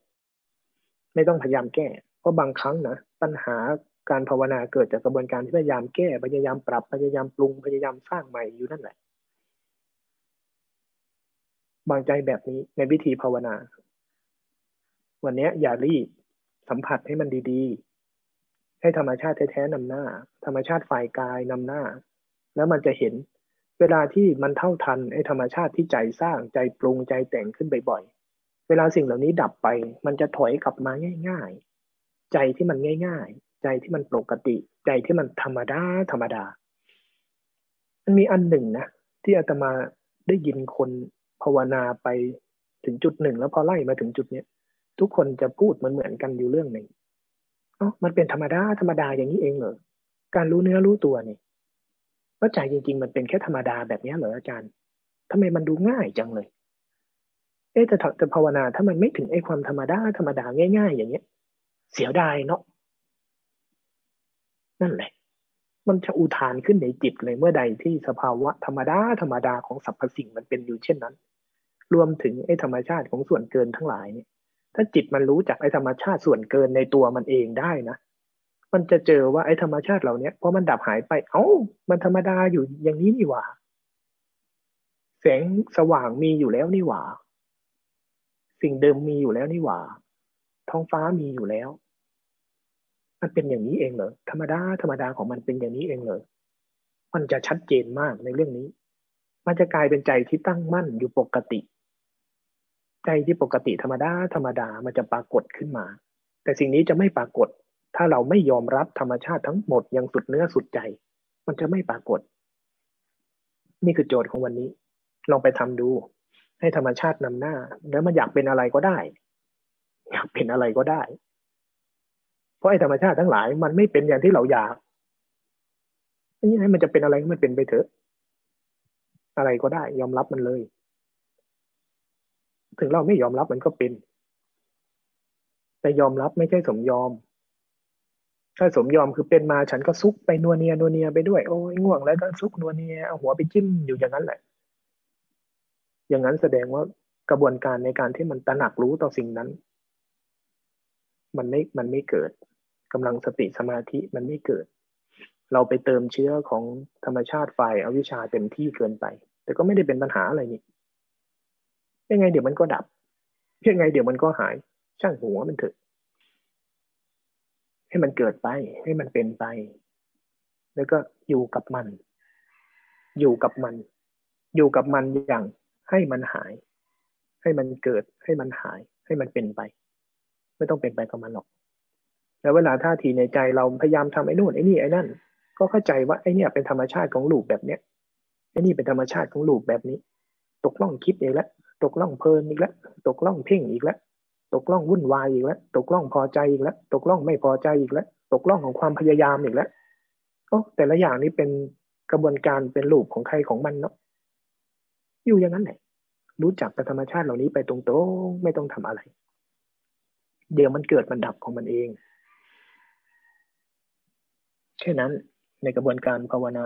ไม่ต้องพยายามแก้เพราะบางครั้งนะปัญหา การภาวนาเกิดจากกระบวนการที่พยายามแก้พยายามปรับพยายามปรุงพยายามสร้างใหม่อยู่นั่นแหละ บางใจแบบนี้ในวิธีภาวนา วันนี้อย่ารีบสัมผัสให้มันดีๆ ให้ธรรมชาติแท้ๆนำหน้า ธรรมชาติฝ่ายกายนำหน้า แล้วมันจะเห็นเวลาที่มันเท่าทันไอ้ธรรมชาติที่ใจสร้างใจปรุงใจแต่งขึ้นบ่อยๆ เวลาสิ่งเหล่านี้ดับไป มันจะถอยกลับมาง่าย ๆ ใจที่มันง่ายๆ ใจที่มันปกติ ใจที่มันธรรมดาธรรมดา มันมีอันหนึ่งนะที่อาตมาได้ยินคนภาวนาไปถึงจุดหนึ่งแล้วพอไล่มาถึงจุดเนี้ยทุกคนจะพูดเหมือนเหมือนกันอยู่เรื่องหนึ่งอ๋อมันเป็นธรรมดาธรรมดาอย่างนี้เองเหรอการรู้เนื้อรู้ตัวนี่ว่าใจจริง ๆ มันเป็นแค่ธรรมดาแบบนี้เหรออาจารย์ทำไมมันดูง่ายจังเลย เอ๊ะแต่จะภาวนาถ้ามันไม่ถึงไอ้ความธรรมดาธรรมดาง่าย ๆ อย่างเงี้ย เสียดายเนาะ นั่นแหละ มันจะอุทานขึ้นในจิตเลยเมื่อใดที่สภาวะธรรมดาธรรมดาของสรรพสิ่งมันเป็นอยู่เช่นนั้น รวมถึงไอ้ธรรมชาติของส่วนเกินทั้งหลายเนี่ย ถ้าจิตมันรู้จักไอ้ธรรมชาติส่วนเกินในตัวมันเองได้นะมันจะเจอว่าไอ้ธรรมชาติเหล่านี้พอมันดับหายไป เอา้า มันธรรมดาอยู่อย่างนี้นี่หว่า แสงสว่างมีอยู่แล้วนี่หว่า สิ่งเดิมมีอยู่แล้วนี่หว่า ท้องฟ้ามีอยู่แล้ว มันเป็นอย่างนี้เองเหรอธรรมดาธรรมดาของมันเป็นอย่างนี้เองเหรอมันจะชัดเจนมากในเรื่องนี้ มันจะกลายเป็นใจที่ตั้งมั่นอยู่ปกติ ใจที่ปกติธรรมดาธรรมดามันจะปรากฏขึ้นมา แต่สิ่งนี้จะไม่ปรากฏ ถ้าเราไม่ยอมรับธรรมชาติทั้งหมดอย่างสุดเนื้อสุดใจ มันจะไม่ปรากฏ นี่คือโจทย์ของวันนี้ ลองไปทำดู ให้ธรรมชาตินำหน้า แล้วมันอยากเป็นอะไรก็ได้ อยากเป็นอะไรก็ได้ เพราะไอ้ธรรมชาติทั้งหลายมันไม่เป็นอย่างที่เราอยากนี่ให้มันจะเป็นอะไรมันเป็นไปเถอะ อะไรก็ได้ ยอมรับมันเลย ถึงเราไม่ยอมรับมันก็เป็น แต่ยอมรับไม่ใช่สมยอม ถ้าสมยอมคือเป็นมาฉันก็ซุกไปนัวเนียนัวเนียไปด้วย โอ้ยง่วงแล้วก็ซุกนัวเนียเอาหัวไปจิ้มอยู่อย่างนั้นแหละ อย่างนั้นแสดงว่ากระบวนการในการที่มันตระหนักรู้ต่อสิ่งนั้น มันไม่มันไม่เกิด กำลังสติสมาธิมันไม่เกิด เราไปเติมเชื้อของธรรมชาติไฟอวิชชาเต็มที่เกินไป แต่ก็ไม่ได้เป็นปัญหาอะไรนี่ยังไงเดี๋ยวมันก็ดับยังไงเดี๋ยวมันก็หาย ช่างหัวมันเถอะให้มันเกิดไป ให้มันเป็นไป แล้วก็อยู่กับมัน อยู่กับมัน อยู่กับมันอย่างให้มันหาย ให้มันเกิด ให้มันหาย ให้มันเป็นไป ไม่ต้องเป็นไปกับมันหรอก แล้วเวลาท่าทีในใจเราพยายามทำไอ้นู่นไอ้นี่ไอ้นั่น ก็เข้าใจว่าไอ้นี่เป็นธรรมชาติของลูกแบบเนี้ยไอ้นี่เป็นธรรมชาติของลูกแบบนี้ ตกล่องคิดอีกแล้วตกล่องเพลินอีกแล้วตกล่องเพ่งอีกแล้วตกล่องวุ่นวายอีกแล้วตกล่องพอใจอีกแล้วตกล่องไม่พอใจอีกแล้วตกล่องของความพยายามอีกแล้วโอ้แต่ละอย่างนี้เป็นกระบวนการเป็นลูกของใครของมันเนาะอยู่อย่างนั้นแหละรู้จักกับธรรมชาติเหล่านี้ไปตรงๆ ไม่ต้องทำอะไร เดี๋ยวมันเกิดมันดับของมันเอง แค่นั้นในกระบวนการภาวนา